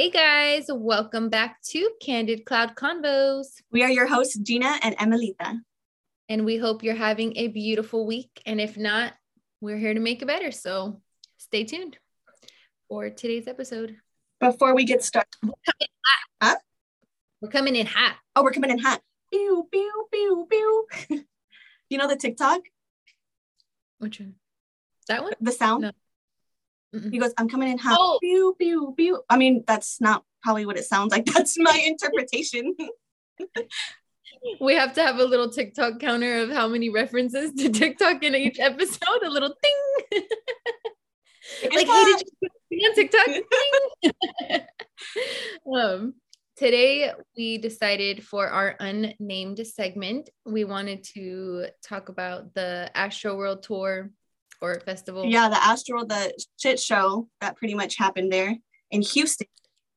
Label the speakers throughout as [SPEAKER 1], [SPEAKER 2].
[SPEAKER 1] Hey guys, welcome back to Candid Cloud Convos.
[SPEAKER 2] We are your hosts, Gina and Emilita.
[SPEAKER 1] And we hope you're having a beautiful week. And if not, we're here to make it better. So stay tuned for today's episode.
[SPEAKER 2] Before we get started, we're coming in
[SPEAKER 1] huh? we're coming in hot.
[SPEAKER 2] Oh, we're coming in hot. Pew, pew, pew, pew. you know the TikTok?
[SPEAKER 1] Which one? That one?
[SPEAKER 2] The sound? No. He goes, I'm coming in hot. Oh. Pew, pew, pew. I mean, that's not probably what it sounds like. That's my interpretation.
[SPEAKER 1] we have to have a little TikTok counter of how many references to TikTok in each episode, a little thing. like, hey, did you see on TikTok? um, today we decided for our unnamed segment, we wanted to talk about the Astroworld Tour or festival.
[SPEAKER 2] Yeah, the Astro, the shit show that pretty much happened there in Houston.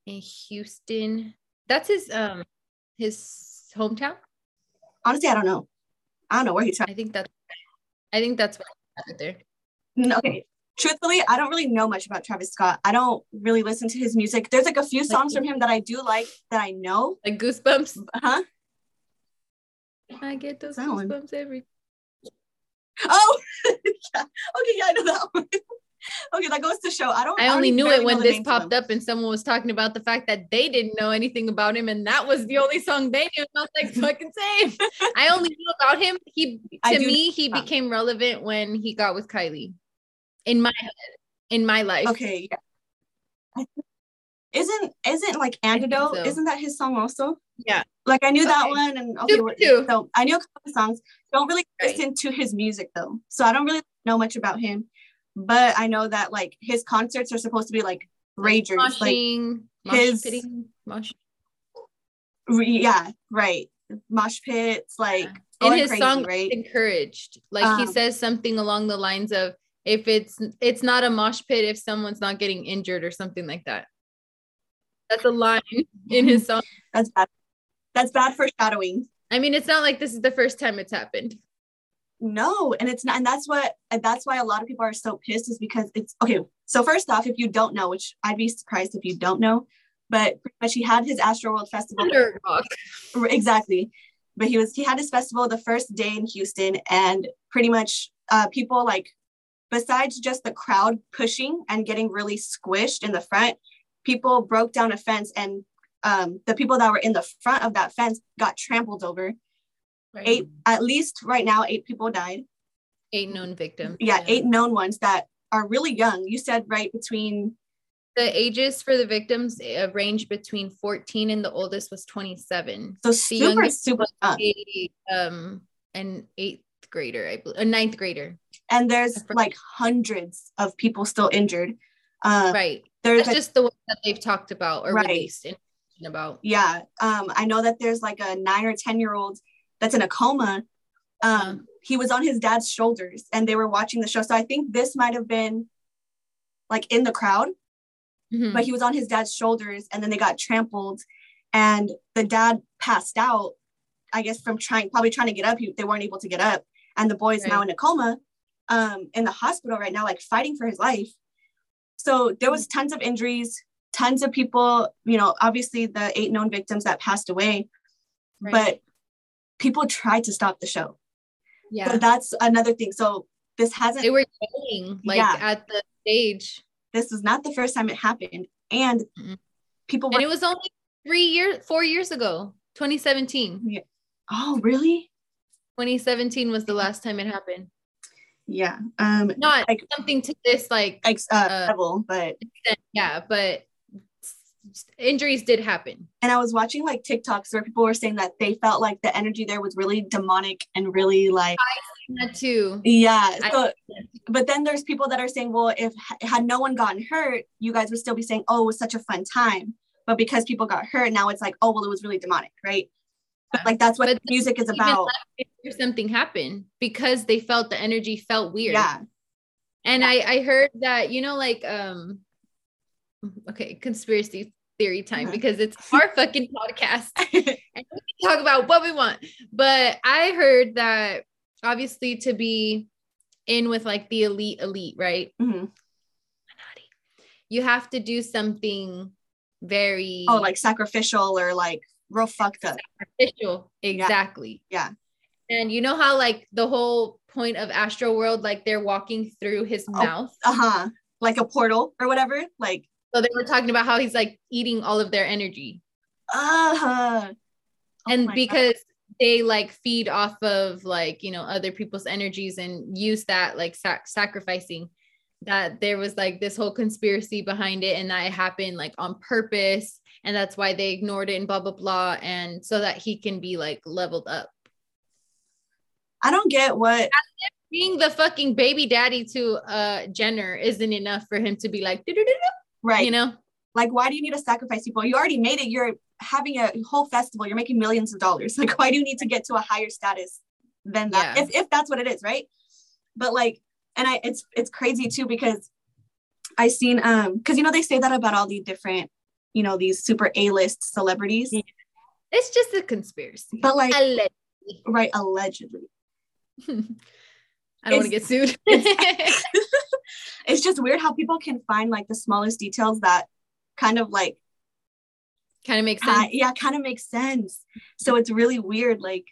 [SPEAKER 1] In Houston, that's his um his hometown.
[SPEAKER 2] Honestly, I don't know. I don't know where he's from.
[SPEAKER 1] I think that's. I think that's what happened there.
[SPEAKER 2] No, okay. Truthfully, I don't really know much about Travis Scott. I don't really listen to his music. There's like a few songs from him that I do like that I know.
[SPEAKER 1] Like Goosebumps.
[SPEAKER 2] Huh?
[SPEAKER 1] I get those that goosebumps one. every
[SPEAKER 2] Oh, yeah. Okay, yeah, I know that one. okay, that goes to show. I don't.
[SPEAKER 1] I, only knew it when this popped up and someone was talking about the fact that they didn't know anything about him, and that was the only song they knew. I was like, fucking same. I only knew about him. He to me, he became relevant when he got with Kylie. In my head, in my life.
[SPEAKER 2] Okay. Yeah. Isn't isn't like antidote? So. Isn't that his song also?
[SPEAKER 1] Yeah.
[SPEAKER 2] Like I knew that one, and okay, too. so I knew a couple of songs. Don't really right. listen to his music though, so I don't really know much about him. But I know that like his concerts are supposed to be like ragers, Moshing, like his mosh. Yeah, right. Mosh pits, like
[SPEAKER 1] yeah. in his crazy, song, right? encouraged. Like um, he says something along the lines of, "If it's it's not a mosh pit if someone's not getting injured or something like that." That's a line in his song.
[SPEAKER 2] That's bad. That's bad foreshadowing.
[SPEAKER 1] I mean, it's not like this is the first time it's happened.
[SPEAKER 2] No, and it's not, and that's what, and that's why a lot of people are so pissed is because it's okay. So first off, if you don't know, which I'd be surprised if you don't know, but pretty much he had his Astroworld Festival. Exactly, but he was he had his festival the first day in Houston, and pretty much uh, people like besides just the crowd pushing and getting really squished in the front, people broke down a fence and um, the people that were in the front of that fence got trampled over. Right. Eight, at least right now, eight people died.
[SPEAKER 1] Eight known victims.
[SPEAKER 2] Yeah, yeah, eight known ones that are really young. You said right between
[SPEAKER 1] the ages for the victims uh, range between 14 and the oldest was 27.
[SPEAKER 2] So the super, super young.
[SPEAKER 1] Um, an eighth grader, I believe, a ninth grader.
[SPEAKER 2] And there's like hundreds of people still injured.
[SPEAKER 1] Uh, right. There's That's just the one that they've talked about or right. released about.
[SPEAKER 2] Yeah. Um, I know that there's like a nine or 10 year old that's in a coma. Um, uh-huh. He was on his dad's shoulders and they were watching the show. So I think this might have been like in the crowd, mm-hmm. but he was on his dad's shoulders and then they got trampled and the dad passed out, I guess, from trying, probably trying to get up. He, they weren't able to get up. And the boy is right. now in a coma um, in the hospital right now, like fighting for his life. So there was tons of injuries, tons of people, you know, obviously the eight known victims that passed away, right. but people tried to stop the show. Yeah. So that's another thing. So this hasn't
[SPEAKER 1] they were yelling like yeah. at the stage.
[SPEAKER 2] This is not the first time it happened. And mm-hmm. people
[SPEAKER 1] were, And it was only three years, four years ago, 2017.
[SPEAKER 2] Yeah. Oh, really?
[SPEAKER 1] 2017 was the last time it happened
[SPEAKER 2] yeah um
[SPEAKER 1] not like something to this like
[SPEAKER 2] uh, uh, level but
[SPEAKER 1] yeah but injuries did happen.
[SPEAKER 2] And i was watching like tiktoks where people were saying that they felt like the energy there was really demonic and really like I
[SPEAKER 1] that too.
[SPEAKER 2] Yeah so, but then there's people that are saying well if had no one gotten hurt you guys would still be saying oh it was such a fun time. But because people got hurt now it's like oh well it was really demonic right? Like that's what but music is about
[SPEAKER 1] if something happened because they felt the energy felt weird. Yeah. And yeah. I, I heard that you know like um okay conspiracy theory time uh-huh. because it's our fucking podcast and we can talk about what we want. But i heard that obviously to be in with like the elite elite right? Mm-hmm. you have to do something very
[SPEAKER 2] oh like sacrificial or like real fucked up.
[SPEAKER 1] Sacrificial. Exactly.
[SPEAKER 2] Yeah
[SPEAKER 1] and you know how like the whole point of astroworld like they're walking through his
[SPEAKER 2] Oh.
[SPEAKER 1] mouth?
[SPEAKER 2] uh-huh. Like a portal or whatever? Like
[SPEAKER 1] so they were talking about how he's like eating all of their energy.
[SPEAKER 2] Uh-huh. Oh
[SPEAKER 1] and
[SPEAKER 2] my God.
[SPEAKER 1] because they like feed off of like you know other people's energies and use that like sac- sacrificing that there was like this whole conspiracy behind it and that it happened like on purpose. And that's why they ignored it and blah blah blah. And so that he can be like leveled up
[SPEAKER 2] i don't get what
[SPEAKER 1] being the fucking baby daddy to uh jenner isn't enough for him to be like
[SPEAKER 2] right.
[SPEAKER 1] you know?
[SPEAKER 2] Like why do you need to sacrifice people? You already made it. You're having a whole festival. You're making millions of dollars. Like why do you need to get to a higher status than that?
[SPEAKER 1] Yeah.
[SPEAKER 2] if, if that's what it is right? But like and i it's it's crazy too because i seen um because you know they say that about all the different you know these super a-list celebrities.
[SPEAKER 1] Yeah. it's just a conspiracy.
[SPEAKER 2] But like
[SPEAKER 1] Allegedly.
[SPEAKER 2] right allegedly
[SPEAKER 1] i don't want to get sued.
[SPEAKER 2] it's just weird how people can find like the smallest details that kind of like
[SPEAKER 1] kind of makes sense.
[SPEAKER 2] yeah kind of makes sense. So it's really weird like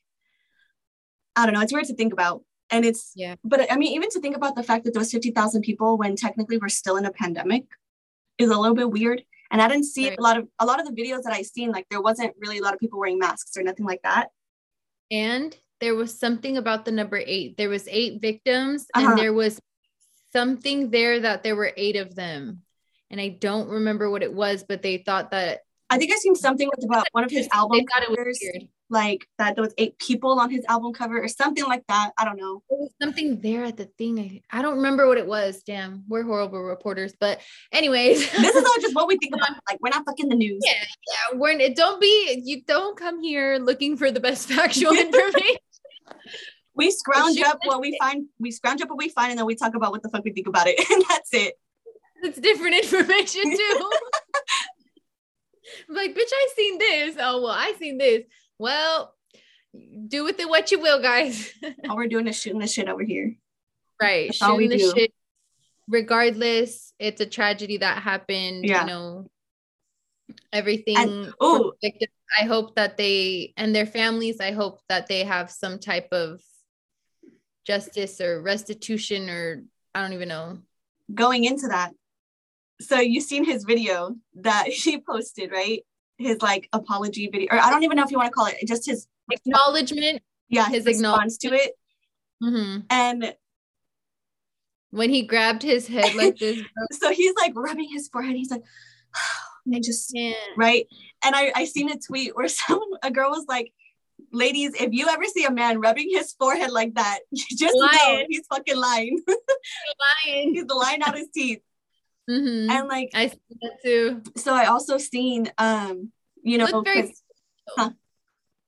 [SPEAKER 2] i don't know it's weird to think about. And it's
[SPEAKER 1] Yeah.
[SPEAKER 2] but i mean even to think about the fact that those was 50000 people when technically we're still in a pandemic is a little bit weird. And i didn't see
[SPEAKER 1] Right.
[SPEAKER 2] a lot of a lot of the videos that i seen like there wasn't really a lot of people wearing masks or nothing like that.
[SPEAKER 1] And there was something about the number eight. There was eight victims,
[SPEAKER 2] Uh-huh.
[SPEAKER 1] and there was something there that there were eight of them. And I don't remember what it was, but they thought that
[SPEAKER 2] i think i seen something with about one of his album
[SPEAKER 1] they thought it was
[SPEAKER 2] covers
[SPEAKER 1] weird.
[SPEAKER 2] like that there was eight people on his album cover or something like that i don't know
[SPEAKER 1] There was something there at the thing. I, I don't remember what it was. Damn, we're horrible reporters. But anyways,
[SPEAKER 2] this is all just what we think about like we're not fucking the news
[SPEAKER 1] Yeah. yeah, we're don't be you don't come here looking for the best factual information.
[SPEAKER 2] We scrounge up what we find we scrounge up what we find and then we talk about what the fuck we think about it and that's it
[SPEAKER 1] it's different information too. like, bitch, I seen this. Oh well, I seen this. Well, do with it what you will, guys.
[SPEAKER 2] all we're doing is shooting the shit over here
[SPEAKER 1] right.
[SPEAKER 2] That's
[SPEAKER 1] Shooting the
[SPEAKER 2] do.
[SPEAKER 1] shit. Regardless, it's a tragedy that happened.
[SPEAKER 2] Yeah.
[SPEAKER 1] You know, everything.
[SPEAKER 2] And-
[SPEAKER 1] for I hope that they and their families, I hope that they have some type of justice or restitution or I don't even know.
[SPEAKER 2] going into that so you've seen his video that he posted right his like apology video or i don't even know if you want to call it just his
[SPEAKER 1] Acknowledgement.
[SPEAKER 2] yeah
[SPEAKER 1] his
[SPEAKER 2] his response to it
[SPEAKER 1] Mhm.
[SPEAKER 2] and
[SPEAKER 1] When he grabbed his head like this,
[SPEAKER 2] so he's like rubbing his forehead he's like and just
[SPEAKER 1] man.
[SPEAKER 2] right and i i seen a tweet where someone a girl was like ladies if you ever see a man rubbing his forehead like that you just know
[SPEAKER 1] Lying.
[SPEAKER 2] he's fucking lying He's
[SPEAKER 1] Lying.
[SPEAKER 2] he's lying out his teeth
[SPEAKER 1] Mhm.
[SPEAKER 2] and like
[SPEAKER 1] I see that too.
[SPEAKER 2] so i also seen um you know
[SPEAKER 1] It very.
[SPEAKER 2] Huh?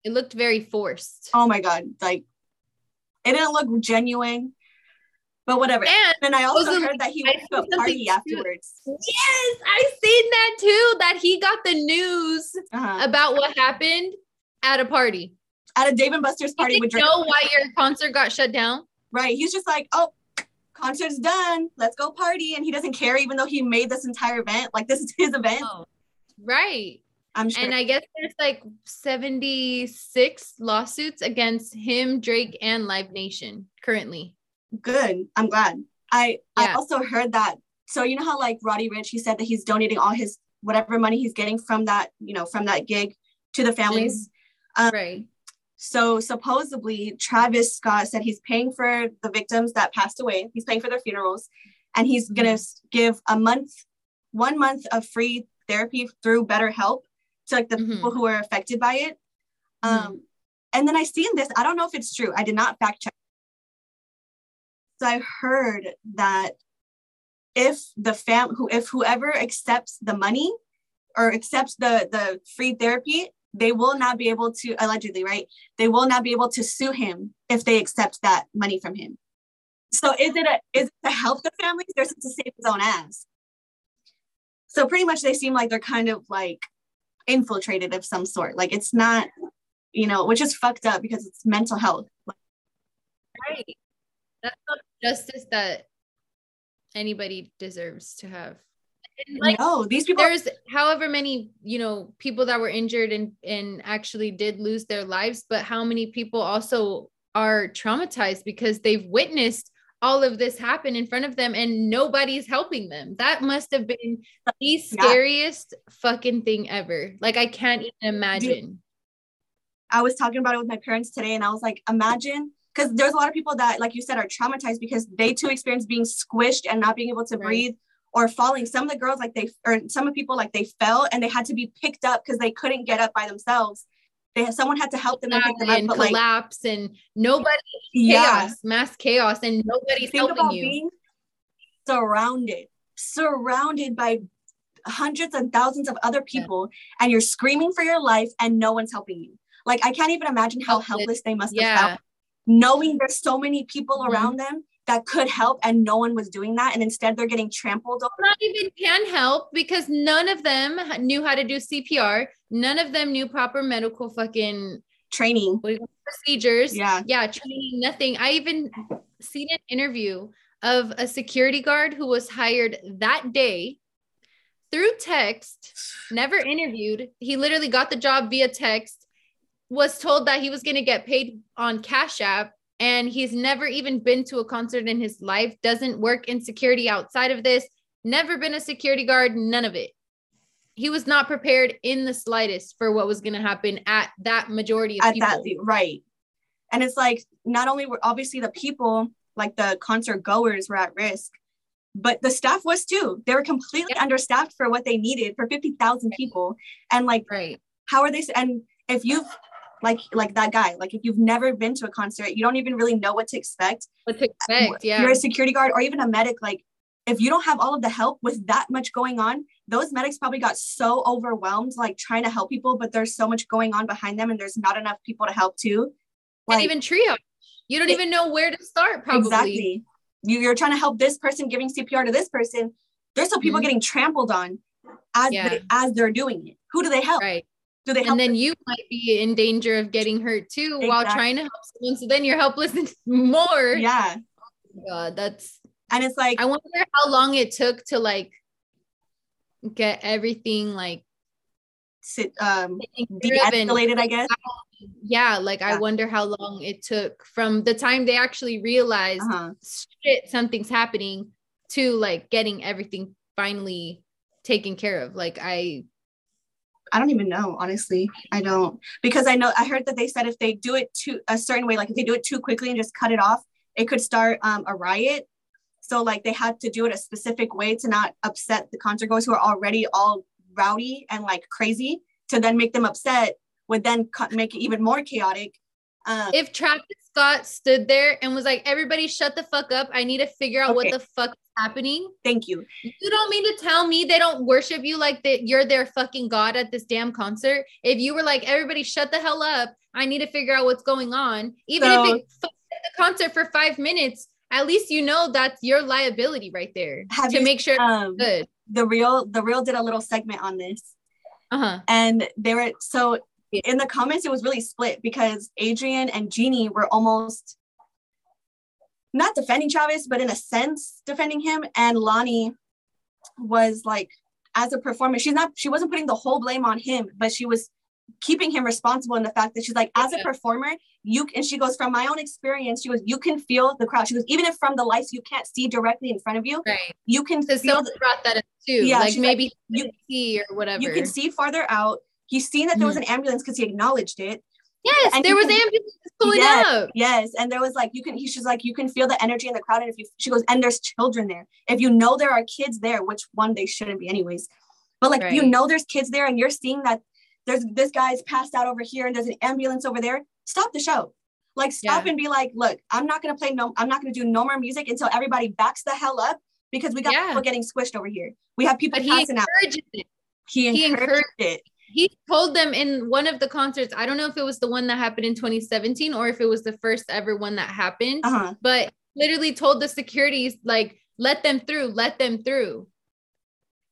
[SPEAKER 1] It looked very forced.
[SPEAKER 2] oh my god like it didn't look genuine but whatever
[SPEAKER 1] And
[SPEAKER 2] and i also heard that he went to a party afterwards
[SPEAKER 1] yes, I seen that too. That he got the news
[SPEAKER 2] uh-huh.
[SPEAKER 1] about what happened at a party.
[SPEAKER 2] at a dave and buster's party
[SPEAKER 1] you know why your concert got shut down.
[SPEAKER 2] right he's just like oh concert's done let's go party and he doesn't care even though he made this entire event like this is his event
[SPEAKER 1] Oh, right.
[SPEAKER 2] i'm sure
[SPEAKER 1] And I guess there's like 76 lawsuits against him, Drake, and Live Nation currently.
[SPEAKER 2] Good i'm glad i i also heard that so you know how like Roddy Ricch he said that he's donating all his whatever money he's getting from that you know from that gig to the families Um,
[SPEAKER 1] right.
[SPEAKER 2] So supposedly Travis Scott said he's paying for the victims that passed away. He's paying for their funerals, and he's gonna give a month, one month of free therapy through BetterHelp to like the
[SPEAKER 1] Mhm.
[SPEAKER 2] people who are affected by it.
[SPEAKER 1] Mhm.
[SPEAKER 2] Um, and then I seen this. I don't know if it's true. I did not fact check. I heard that if the fam who if whoever accepts the money or accepts the the free therapy they will not be able to allegedly right? They will not be able to sue him if they accept that money from him. So is it a is it to help the families or is it to save his own ass? So pretty much they seem like they're kind of like infiltrated of some sort. Like it's not you know which is fucked up because it's mental health.
[SPEAKER 1] Right. That's justice that anybody deserves to have. And like
[SPEAKER 2] no, these people.
[SPEAKER 1] there's however many you know people that were injured and and actually did lose their lives but how many people also are traumatized because they've witnessed all of this happen in front of them and nobody's helping them that must have been the scariest fucking thing ever like i can't even imagine
[SPEAKER 2] I was talking about it with my parents today, and I was like, imagine because there's a lot of people that, like you said, are traumatized because they too experience being squished and not being able to
[SPEAKER 1] Right.
[SPEAKER 2] breathe or falling. Some of the girls, like they, or some of the people, like they fell and they had to be picked up because they couldn't get up by themselves. They had someone had to help them and pick them up.
[SPEAKER 1] and
[SPEAKER 2] But like,
[SPEAKER 1] collapse and nobody
[SPEAKER 2] yeah,
[SPEAKER 1] chaos mass chaos and nobody's
[SPEAKER 2] think
[SPEAKER 1] helping
[SPEAKER 2] about
[SPEAKER 1] you
[SPEAKER 2] being surrounded, surrounded by hundreds and thousands of other people, and you're screaming for your life, and no one's helping you. Like I can't even imagine how
[SPEAKER 1] Helpless.
[SPEAKER 2] helpless they must have
[SPEAKER 1] yeah
[SPEAKER 2] felt, knowing there's so many people
[SPEAKER 1] Mhm.
[SPEAKER 2] around them that could help, and no one was doing that, and instead they're getting trampled over.
[SPEAKER 1] not even can help because none of them knew how to do CPR. None of them knew proper medical fucking
[SPEAKER 2] Training,
[SPEAKER 1] what do you call it, procedures.
[SPEAKER 2] yeah,
[SPEAKER 1] Yeah, training, nothing. I even seen an interview of a security guard who was hired that day through text, never interviewed. He literally got the job via text, was told that he was going to get paid on Cash App, and he's never even been to a concert in his life, doesn't work in security outside of this, never been a security guard, none of it. He was not prepared in the slightest for what was going to happen at that majority of
[SPEAKER 2] at
[SPEAKER 1] people.
[SPEAKER 2] that right, and it's like not only were obviously the people like the concert goers were at risk, but the staff was too. They were completely understaffed for what they needed for fifty thousand people, and like
[SPEAKER 1] right.
[SPEAKER 2] how are they and if you've like like that guy like if you've never been to a concert you don't even really know what to expect
[SPEAKER 1] what to expect. Yeah.
[SPEAKER 2] you're a security guard or even a medic like if you don't have all of the help with that much going on those medics probably got so overwhelmed like trying to help people but there's so much going on behind them and there's not enough people to help too
[SPEAKER 1] and even triage. You don't
[SPEAKER 2] It-
[SPEAKER 1] even know where to start, probably.
[SPEAKER 2] exactly you, you're trying to help this person giving cpr to this person there's still people
[SPEAKER 1] Mhm.
[SPEAKER 2] getting trampled on as
[SPEAKER 1] Yeah.
[SPEAKER 2] they, as they're doing it who do they help
[SPEAKER 1] Right.
[SPEAKER 2] Do they
[SPEAKER 1] And then you might be in danger of getting hurt too while trying to help someone. So then you're helpless more.
[SPEAKER 2] yeah
[SPEAKER 1] God, that's
[SPEAKER 2] and it's like
[SPEAKER 1] I wonder how long it took to like get everything like
[SPEAKER 2] sit, um
[SPEAKER 1] taken care of and-
[SPEAKER 2] de-escalated i guess
[SPEAKER 1] yeah, like I wonder how long it took from the time they actually realized
[SPEAKER 2] uh-huh.
[SPEAKER 1] shit, something's happening to like getting everything finally taken care of. Like I
[SPEAKER 2] I don't even know, honestly. I don't because I know I heard that they said if they do it to a certain way, like if they do it too quickly and just cut it off, it could start um, a riot. So like they had to do it a specific way to not upset the concert goers who are already all rowdy and like crazy to then make them upset would then make it even more chaotic. Um,
[SPEAKER 1] if Travis Scott stood there and was like, everybody shut the fuck up. I need to figure out
[SPEAKER 2] Okay.
[SPEAKER 1] what the fuck is happening.
[SPEAKER 2] thank you.
[SPEAKER 1] You don't mean to tell me they don't worship you like that you're their fucking god at this damn concert. If you were like, everybody shut the hell up, I need to figure out what's going on. Even
[SPEAKER 2] So-
[SPEAKER 1] if it fucked the concert for five minutes, at least you know that's your liability right there to
[SPEAKER 2] you-
[SPEAKER 1] make sure it's
[SPEAKER 2] Um,
[SPEAKER 1] good.
[SPEAKER 2] the real the real did a little segment on this.
[SPEAKER 1] Uh-huh.
[SPEAKER 2] and they were so. In the comments it was really split because Adrienne and jeannie were almost not defending travis but in a sense defending him and Loni was like as a performer she's not she wasn't putting the whole blame on him but she was keeping him responsible in the fact that she's like as a performer you and she goes from my own experience she goes you can feel the crowd she goes even if from the lights you can't see directly in front of you
[SPEAKER 1] Right.
[SPEAKER 2] you can
[SPEAKER 1] Because
[SPEAKER 2] feel
[SPEAKER 1] someone brought that up too.
[SPEAKER 2] Yeah,
[SPEAKER 1] like
[SPEAKER 2] like,
[SPEAKER 1] maybe
[SPEAKER 2] you-
[SPEAKER 1] you see or whatever.
[SPEAKER 2] you can see farther out he's seen that there was hmm. an ambulance because he acknowledged it
[SPEAKER 1] yes,
[SPEAKER 2] and
[SPEAKER 1] there was
[SPEAKER 2] can-
[SPEAKER 1] ambulances pulling
[SPEAKER 2] Yes.
[SPEAKER 1] up.
[SPEAKER 2] Yes, and there was like you can. He, she's like you can feel the energy in the crowd, and if you, she goes, and there's children there. If you know there are kids there, which one they shouldn't be anyways, but like you know there's kids there, and you're seeing that there's this guy's passed out over here, and there's an ambulance over there. Stop the show. Like stop
[SPEAKER 1] Yeah.
[SPEAKER 2] and be like, look, I'm not gonna play no, I'm not gonna do no more music until everybody backs the hell up because we got
[SPEAKER 1] Yeah.
[SPEAKER 2] people getting squished over here. We have people
[SPEAKER 1] But he
[SPEAKER 2] passing out.
[SPEAKER 1] encourages it.
[SPEAKER 2] He
[SPEAKER 1] he
[SPEAKER 2] encouraged,
[SPEAKER 1] encouraged-
[SPEAKER 2] it.
[SPEAKER 1] He told them in one of the concerts i don't know if it was the one that happened in 2017 or if it was the first ever one that happened
[SPEAKER 2] Uh huh.
[SPEAKER 1] but literally told the securities like let them through let them through.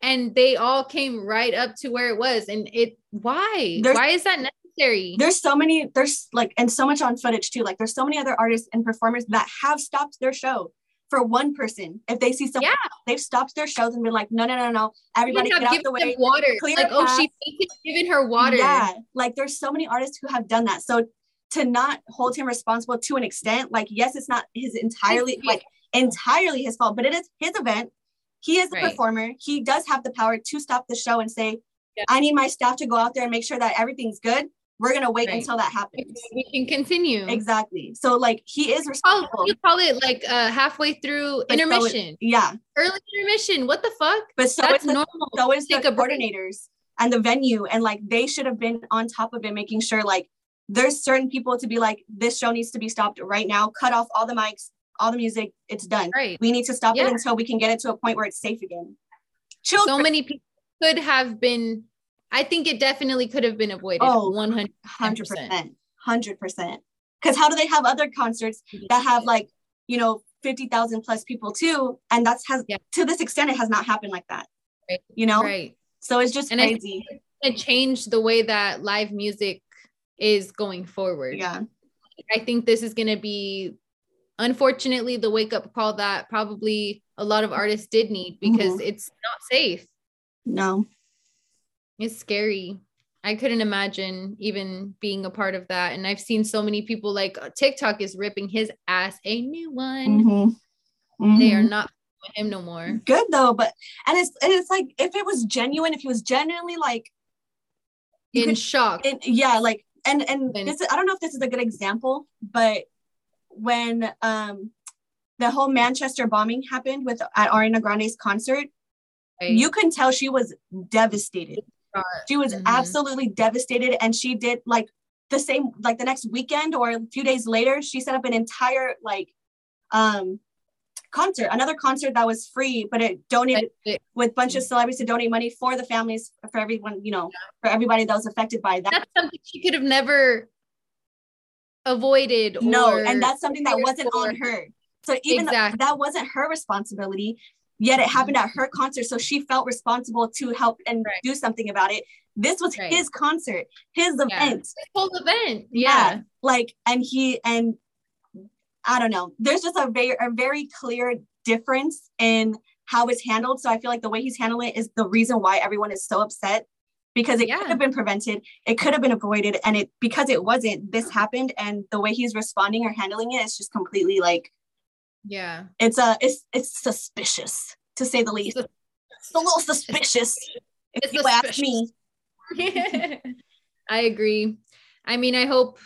[SPEAKER 1] And they all came right up to where it was. And it why?
[SPEAKER 2] There's-
[SPEAKER 1] why is that necessary?
[SPEAKER 2] There's so many there's like and so much on footage too. Like there's so many other artists and performers that have stopped their show for one person. If they see someone,
[SPEAKER 1] Yeah.
[SPEAKER 2] they've stopped their shows and been like, no, no, no, no, everybody get out the way.
[SPEAKER 1] water.
[SPEAKER 2] clear
[SPEAKER 1] Like, oh,
[SPEAKER 2] she's
[SPEAKER 1] she giving her water.
[SPEAKER 2] Yeah, like there's so many artists who have done that. So to not hold him responsible to an extent, like yes, it's not his entirely like entirely his fault, but it is his event. He is the
[SPEAKER 1] Right.
[SPEAKER 2] performer. He does have the power to stop the show and say,
[SPEAKER 1] Yeah.
[SPEAKER 2] I need my staff to go out there and make sure that everything's good. We're gonna wait
[SPEAKER 1] Right.
[SPEAKER 2] until that happens.
[SPEAKER 1] We can continue.
[SPEAKER 2] Exactly. So like he is
[SPEAKER 1] Oh,
[SPEAKER 2] responsible.
[SPEAKER 1] you call it like uh halfway through
[SPEAKER 2] but so it-
[SPEAKER 1] intermission,
[SPEAKER 2] yeah.
[SPEAKER 1] early intermission. What the fuck?
[SPEAKER 2] But so
[SPEAKER 1] That's
[SPEAKER 2] it's the,
[SPEAKER 1] normal.
[SPEAKER 2] so is the
[SPEAKER 1] Take break.
[SPEAKER 2] coordinators and the venue and like they should have been on top of it making sure like there's certain people to be like this show needs to be stopped right now cut off all the mics all the music it's done
[SPEAKER 1] Right.
[SPEAKER 2] we need to stop
[SPEAKER 1] Yeah.
[SPEAKER 2] it until we can get it to a point where it's safe again children
[SPEAKER 1] So many people could have been. I think it definitely could have been avoided.
[SPEAKER 2] Oh,
[SPEAKER 1] One hundred.
[SPEAKER 2] 100% 100% because how do they have other concerts that have like you know 50,000 plus people too and that's has
[SPEAKER 1] Yeah.
[SPEAKER 2] to this extent it has not happened like that
[SPEAKER 1] Right.
[SPEAKER 2] you know
[SPEAKER 1] Right.
[SPEAKER 2] so it's just
[SPEAKER 1] And
[SPEAKER 2] crazy
[SPEAKER 1] to change the way that live music is going forward.
[SPEAKER 2] yeah
[SPEAKER 1] I think this is going to be, unfortunately, the wake up call that probably a lot of artists did need because
[SPEAKER 2] Mm-hmm.
[SPEAKER 1] it's not safe.
[SPEAKER 2] no
[SPEAKER 1] It's scary. I couldn't imagine even being a part of that. And I've seen so many people like uh, TikTok is ripping his ass a new one.
[SPEAKER 2] Mhm.
[SPEAKER 1] They
[SPEAKER 2] Mhm.
[SPEAKER 1] are not with him no more.
[SPEAKER 2] good though but and it's and it's like if it was genuine if he was genuinely like
[SPEAKER 1] In
[SPEAKER 2] could-
[SPEAKER 1] shock.
[SPEAKER 2] and yeah like and and this is, i don't know if this is a good example but when um the whole manchester bombing happened with at ariana grande's concert
[SPEAKER 1] right?
[SPEAKER 2] you can tell she was devastated She was
[SPEAKER 1] Mhm.
[SPEAKER 2] absolutely devastated and she did like the same like the next weekend or a few days later she set up an entire like um concert another concert that was free but it donated
[SPEAKER 1] It-
[SPEAKER 2] with a bunch of celebrities to donate money for the families for everyone you know for everybody that was affected by that
[SPEAKER 1] that's something she could have never avoided.
[SPEAKER 2] no
[SPEAKER 1] or-
[SPEAKER 2] and that's something that wasn't on her so even though
[SPEAKER 1] Exactly.
[SPEAKER 2] that wasn't her responsibility yet it happened at her concert so she felt responsible to help and
[SPEAKER 1] Right.
[SPEAKER 2] do something about it this was
[SPEAKER 1] Right.
[SPEAKER 2] his concert his
[SPEAKER 1] Yeah.
[SPEAKER 2] event
[SPEAKER 1] This whole event.
[SPEAKER 2] Yeah.
[SPEAKER 1] Yeah.
[SPEAKER 2] like and he and i don't know there's just a very a very clear difference in how it's handled so i feel like the way he's handling it is the reason why everyone is so upset because it
[SPEAKER 1] Yeah.
[SPEAKER 2] could have been prevented it could have been avoided and it because it wasn't this happened and the way he's responding or handling it is just completely like
[SPEAKER 1] Yeah.
[SPEAKER 2] it's a it's it's suspicious to say the least it's a little suspicious if
[SPEAKER 1] It's
[SPEAKER 2] you ask me
[SPEAKER 1] I agree. I mean, I hope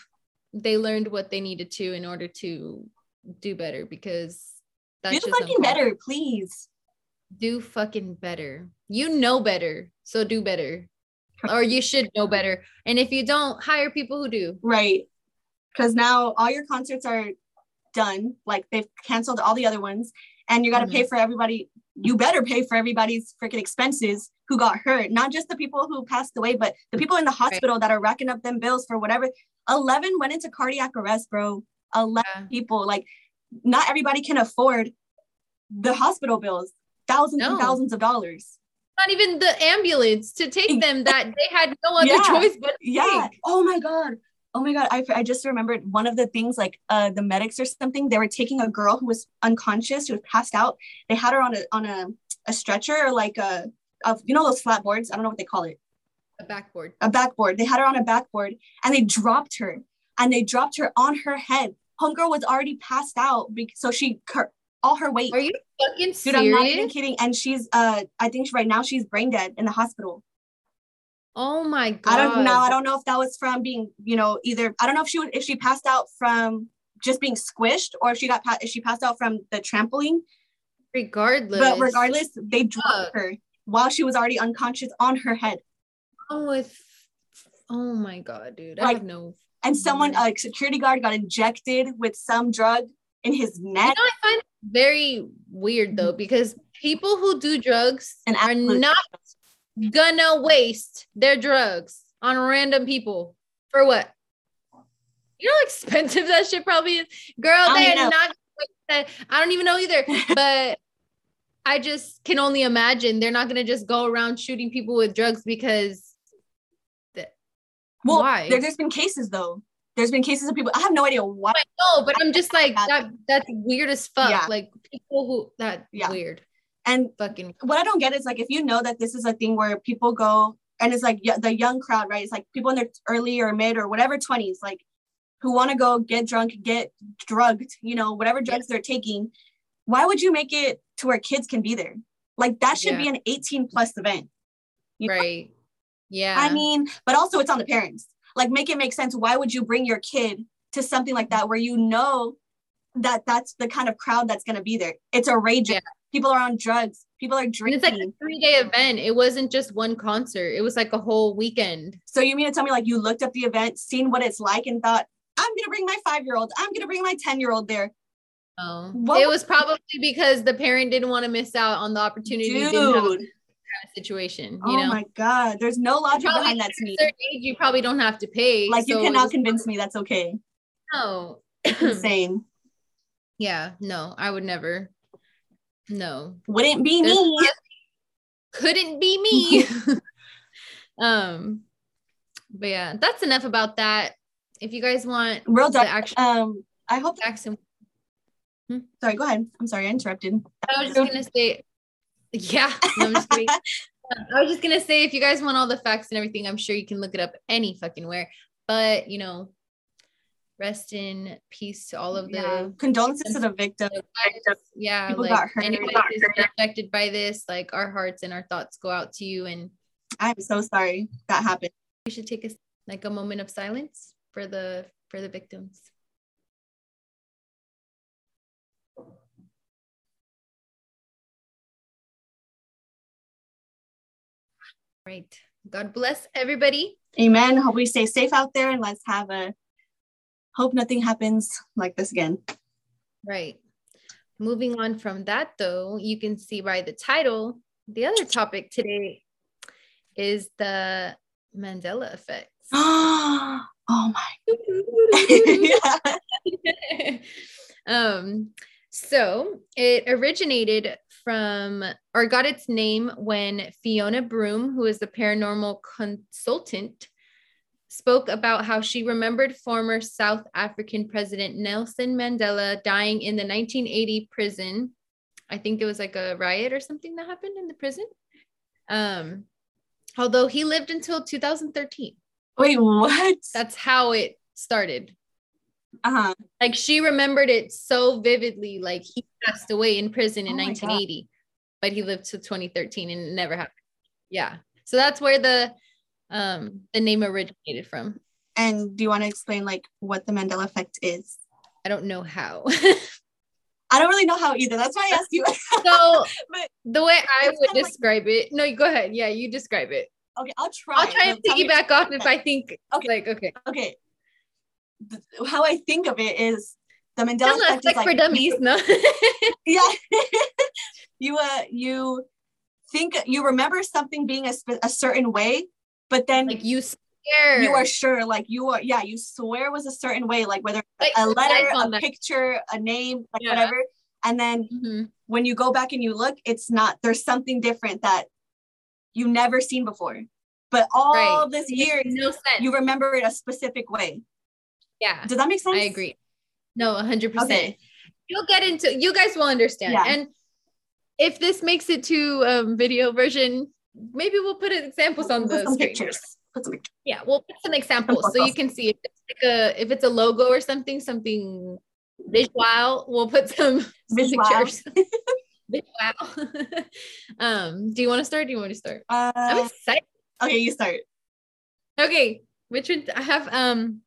[SPEAKER 1] they learned what they needed to in order to do better because that's
[SPEAKER 2] do
[SPEAKER 1] just
[SPEAKER 2] fucking better please
[SPEAKER 1] do fucking better. You know better, so do better. Or you should know better. And if you don't, hire people who do.
[SPEAKER 2] Right. Because now all your concerts are done. Like they've canceled all the other ones. And you got to
[SPEAKER 1] Mhm.
[SPEAKER 2] pay for everybody. You better pay for everybody's freaking expenses who got hurt. Not just the people who passed away, but the people in the hospital that are racking up them bills for whatever. 11 went into cardiac arrest, bro. 11
[SPEAKER 1] Yeah.
[SPEAKER 2] people. Like not everybody can afford the hospital bills. Thousands and thousands of dollars.
[SPEAKER 1] Not even the ambulance to take them that they had no other
[SPEAKER 2] Yeah.
[SPEAKER 1] choice but
[SPEAKER 2] yeah
[SPEAKER 1] take.
[SPEAKER 2] oh my god oh my god I, I just remembered one of the things like uh the medics or something they were taking a girl who was unconscious who was passed out. They had her on a on a, a stretcher or like a of you know those flat boards i don't know what they call it.
[SPEAKER 1] A backboard.
[SPEAKER 2] a backboard. They had her on a backboard and they dropped her and they dropped her on her head. Homegirl was already passed out so she her, all her weight.
[SPEAKER 1] Are you fucking
[SPEAKER 2] dude
[SPEAKER 1] serious?
[SPEAKER 2] i'm not even kidding. And she's uh i think right now she's brain dead in the hospital
[SPEAKER 1] Oh my god.
[SPEAKER 2] I don't know. I don't know if that was from being, you know, either I don't know if she would if she passed out from just being squished or if she got if she passed out from the trampoline.
[SPEAKER 1] Regardless.
[SPEAKER 2] But regardless, they dropped her while she was already unconscious on her head.
[SPEAKER 1] Oh, with oh my god, dude. I
[SPEAKER 2] Like,
[SPEAKER 1] have no
[SPEAKER 2] And someone, a security guard, got injected with some drug in his
[SPEAKER 1] You
[SPEAKER 2] neck.
[SPEAKER 1] know, I find it very weird though mm-hmm. because people who do drugs
[SPEAKER 2] And
[SPEAKER 1] are not gonna waste their drugs on random people for what? You know how expensive that shit probably is, girl.
[SPEAKER 2] I don't
[SPEAKER 1] They're
[SPEAKER 2] even know.
[SPEAKER 1] not. that. I don't even know either, but I just can only imagine they're not gonna just go around shooting people with drugs because
[SPEAKER 2] Well,
[SPEAKER 1] Why?
[SPEAKER 2] there, there's been cases though. there's been cases of people. I have no idea why.
[SPEAKER 1] Know, but I'm just like that. That's weird as fuck.
[SPEAKER 2] Yeah.
[SPEAKER 1] Like people who that
[SPEAKER 2] Yeah.
[SPEAKER 1] weird.
[SPEAKER 2] And
[SPEAKER 1] Fucking
[SPEAKER 2] what I don't get is like if you know that this is a thing where people go and it's like yeah, the young crowd, right? It's like people in their early or mid or whatever 20s, like who want to go get drunk, get drugged, you know, whatever drugs they're taking. Why would you make it to where kids can be there? Like that should be an 18 plus event. you know?
[SPEAKER 1] right. Yeah.
[SPEAKER 2] I mean, but also it's on the parents. Like make it make sense. Why would you bring your kid to something like that where you know that that's the kind of crowd that's going to be there? It's a rage.
[SPEAKER 1] Yeah.
[SPEAKER 2] People are on drugs. People are
[SPEAKER 1] and
[SPEAKER 2] drinking.
[SPEAKER 1] it's like a three day event. It wasn't just one concert. It was like a whole weekend.
[SPEAKER 2] So you mean to tell me like you looked up the event, seen what it's like, and thought, I'm gonna bring my five year old, I'm gonna bring my 10 year old there.
[SPEAKER 1] Oh,
[SPEAKER 2] What
[SPEAKER 1] it
[SPEAKER 2] was-
[SPEAKER 1] was probably because the parent didn't want to miss out on the opportunity.
[SPEAKER 2] Dude.
[SPEAKER 1] situation, you
[SPEAKER 2] Oh
[SPEAKER 1] know.
[SPEAKER 2] my god. There's no logic behind that to me.
[SPEAKER 1] certain age, you probably don't have to pay.
[SPEAKER 2] Like you
[SPEAKER 1] so it
[SPEAKER 2] cannot convince me that's okay.
[SPEAKER 1] No.
[SPEAKER 2] Insane.
[SPEAKER 1] yeah, no, I would never. No,
[SPEAKER 2] Wouldn't be
[SPEAKER 1] There's
[SPEAKER 2] me.
[SPEAKER 1] couldn't be me. um, but yeah, that's enough about that. If you guys want
[SPEAKER 2] Real
[SPEAKER 1] the actual
[SPEAKER 2] Um, I hope
[SPEAKER 1] facts and
[SPEAKER 2] sorry, go ahead. I'm sorry, I interrupted.
[SPEAKER 1] I was just gonna say, yeah, no, I'm just kidding. Um, I was just gonna say, if you guys want all the facts and everything, I'm sure you can look it up any fucking where. But you know, rest in peace to all of the
[SPEAKER 2] Yeah. Condolences to the victim.
[SPEAKER 1] yeah,
[SPEAKER 2] People
[SPEAKER 1] like
[SPEAKER 2] got hurt.
[SPEAKER 1] anybody who's affected by this, like our hearts and our thoughts go out to you, and
[SPEAKER 2] I'm so sorry that happened.
[SPEAKER 1] we should take a like a moment of silence for the for the victims. Right. God bless everybody.
[SPEAKER 2] Amen. Hope we stay safe out there and let's have a hope nothing happens like this again.
[SPEAKER 1] Right. Moving on from that, though, you can see by the title, the other topic today is the Mandela effect.
[SPEAKER 2] oh my
[SPEAKER 1] um, so it originated from or got its name when Fiona Broome, who is the paranormal consultant, spoke about how she remembered former South African President Nelson Mandela dying in the 1980 prison. I think it was like a riot or something that happened in the prison. Um, although he lived until 2013.
[SPEAKER 2] Wait, what?
[SPEAKER 1] That's how it started.
[SPEAKER 2] uh-huh.
[SPEAKER 1] Like she remembered it so vividly. Like he passed away in prison in
[SPEAKER 2] Oh my God.
[SPEAKER 1] 1980, but he lived to 2013 and it never happened. Yeah. So that's where the um the name originated from.
[SPEAKER 2] And do you want to explain like what the Mandela effect is?
[SPEAKER 1] I don't know how.
[SPEAKER 2] I don't really know how either. That's why I asked you.
[SPEAKER 1] so
[SPEAKER 2] But-
[SPEAKER 1] the way I would
[SPEAKER 2] kinda like-
[SPEAKER 1] describe it. No, go ahead. Yeah, you describe it.
[SPEAKER 2] okay, I'll try.
[SPEAKER 1] I'll try and
[SPEAKER 2] but tell me-
[SPEAKER 1] piggyback off if I think
[SPEAKER 2] Okay.
[SPEAKER 1] like okay.
[SPEAKER 2] Okay. Th- How I think of it is the Mandela effect is
[SPEAKER 1] like
[SPEAKER 2] like
[SPEAKER 1] for dummies, no.
[SPEAKER 2] yeah you uh you think you remember something being a, a certain way but then
[SPEAKER 1] like you swear.
[SPEAKER 2] you are sure like you are yeah you swear was a certain way like whether
[SPEAKER 1] Like,
[SPEAKER 2] a letter a
[SPEAKER 1] that.
[SPEAKER 2] picture a name like
[SPEAKER 1] Yeah.
[SPEAKER 2] whatever and then
[SPEAKER 1] Mhm.
[SPEAKER 2] when you go back and you look it's not there's something different that you never seen before but all
[SPEAKER 1] Right.
[SPEAKER 2] this year
[SPEAKER 1] no sense.
[SPEAKER 2] you remember it a specific way
[SPEAKER 1] yeah.
[SPEAKER 2] does that make sense
[SPEAKER 1] I agree. No, 100%.
[SPEAKER 2] Okay.
[SPEAKER 1] You'll get into you guys will understand.
[SPEAKER 2] Yeah.
[SPEAKER 1] And if this makes it to um video version, maybe we'll put examples on
[SPEAKER 2] Put
[SPEAKER 1] the
[SPEAKER 2] some pictures put some pictures
[SPEAKER 1] Yeah, we'll put some examples so you can see if it's like a if it's a logo or something, something visual, we'll put some, some
[SPEAKER 2] Visual.
[SPEAKER 1] pictures. visual. um, do you want to start? Do you want me to start? I'm
[SPEAKER 2] uh,
[SPEAKER 1] excited.
[SPEAKER 2] okay you start
[SPEAKER 1] Okay, which one? I have um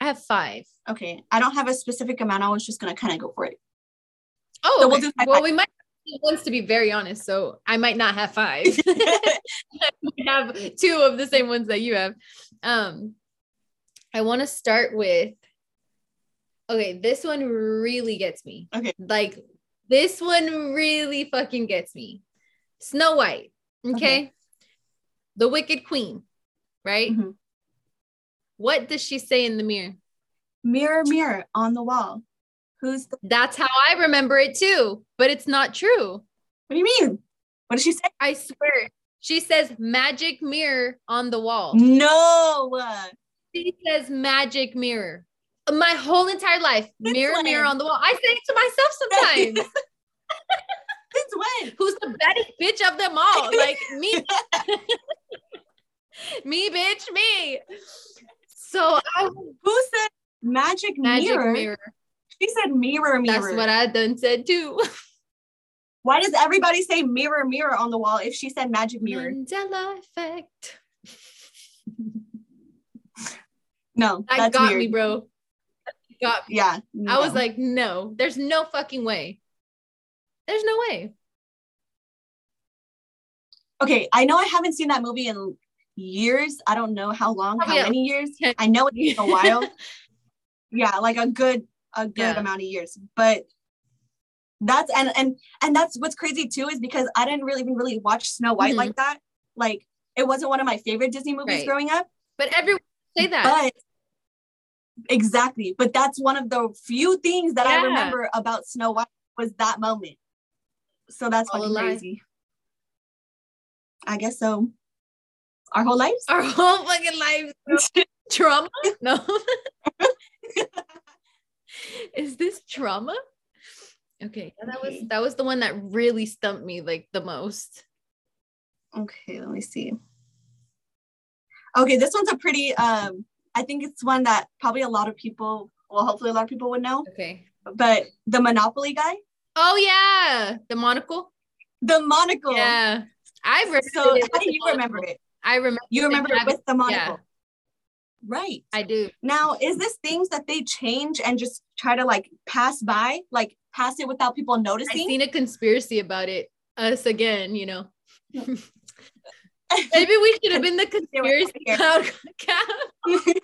[SPEAKER 1] I have five.
[SPEAKER 2] Okay, I don't have a specific amount. I was just gonna kind of go for it.
[SPEAKER 1] Oh,
[SPEAKER 2] So we'll do five,
[SPEAKER 1] well,
[SPEAKER 2] five.
[SPEAKER 1] we might ones to be very honest, so I might not have five. we have two of the same ones that you have. Um, I want to start with. Okay, this one really gets me.
[SPEAKER 2] Okay.
[SPEAKER 1] like this one really fucking gets me. Snow White. Okay,
[SPEAKER 2] Okay.
[SPEAKER 1] the Wicked Queen, right?
[SPEAKER 2] Mhm.
[SPEAKER 1] What does she say in the mirror?
[SPEAKER 2] Mirror, mirror on the wall. Who's the?
[SPEAKER 1] That's how I remember it too, but it's not true.
[SPEAKER 2] What do you mean? What did she say?
[SPEAKER 1] I swear. She says magic mirror on the wall.
[SPEAKER 2] No.
[SPEAKER 1] She says magic mirror. My whole entire life, mirror,
[SPEAKER 2] when?
[SPEAKER 1] mirror on the wall. I say it to myself sometimes.
[SPEAKER 2] Since when?
[SPEAKER 1] Who's the baddest bitch of them all? Like me. me, bitch, me. So I
[SPEAKER 2] Who said magic,
[SPEAKER 1] magic
[SPEAKER 2] mirror?
[SPEAKER 1] mirror.
[SPEAKER 2] She said mirror, mirror.
[SPEAKER 1] That's what I done said too.
[SPEAKER 2] Why does everybody say mirror, mirror on the wall if she said magic mirror?
[SPEAKER 1] Mandela effect.
[SPEAKER 2] No,
[SPEAKER 1] That got
[SPEAKER 2] weird.
[SPEAKER 1] me, bro. Got me.
[SPEAKER 2] Yeah.
[SPEAKER 1] I was like, no, there's no fucking way. There's no way.
[SPEAKER 2] okay, I know I haven't seen that movie in years. I don't know how long, oh, how
[SPEAKER 1] Probably a-
[SPEAKER 2] many years. I know it's been a while. yeah, like a good, a good
[SPEAKER 1] Yeah.
[SPEAKER 2] amount of years. But that's and and and that's what's crazy too is because I didn't really even really watch Snow White
[SPEAKER 1] Mhm.
[SPEAKER 2] like that. Like it wasn't one of my favorite Disney movies
[SPEAKER 1] Right.
[SPEAKER 2] growing up.
[SPEAKER 1] But everyone say that.
[SPEAKER 2] But exactly, but that's one of the few things that I remember about Snow White was that moment. So that's
[SPEAKER 1] All
[SPEAKER 2] fucking crazy. I guess so. Our whole lives.
[SPEAKER 1] Our whole fucking lives. trauma? No. Is this trauma? Okay, yeah, that was that was the one that really stumped me like the most.
[SPEAKER 2] Okay, let me see. Okay, this one's a pretty um I think it's one that probably a lot of people, well hopefully a lot of people would know,
[SPEAKER 1] Okay.
[SPEAKER 2] but the Monopoly guy,
[SPEAKER 1] Oh yeah, the monocle.
[SPEAKER 2] the monocle.
[SPEAKER 1] Yeah, I remember.
[SPEAKER 2] So
[SPEAKER 1] it
[SPEAKER 2] how do you remember it?
[SPEAKER 1] I remember.
[SPEAKER 2] You remember it with the monocle. Right.
[SPEAKER 1] I do.
[SPEAKER 2] Now, is this things that they change and just try to like pass by, like pass it without people noticing?
[SPEAKER 1] I
[SPEAKER 2] noticing?
[SPEAKER 1] seen a conspiracy about it. Us again, you know. Maybe we should have been the conspiracy cloud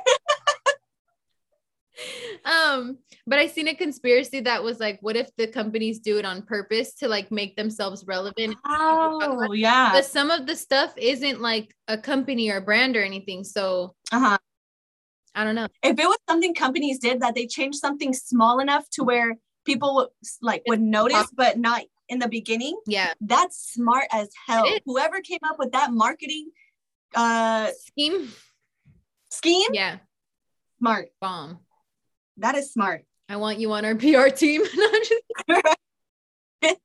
[SPEAKER 1] um, but I seen a conspiracy that was like, what if the companies do it on purpose to like make themselves relevant?
[SPEAKER 2] oh, yeah.
[SPEAKER 1] But some of the stuff isn't like a company or brand or anything. So
[SPEAKER 2] Uh-huh.
[SPEAKER 1] I don't know.
[SPEAKER 2] If it was something companies did that they changed something small enough to where people would like would notice, but not in the beginning,
[SPEAKER 1] Yeah.
[SPEAKER 2] that's smart as hell. Whoever came up with that marketing uh
[SPEAKER 1] Scheme.
[SPEAKER 2] scheme,
[SPEAKER 1] Yeah.
[SPEAKER 2] smart.
[SPEAKER 1] Bomb.
[SPEAKER 2] That is smart.
[SPEAKER 1] I want you on our PR team. No, I'm just-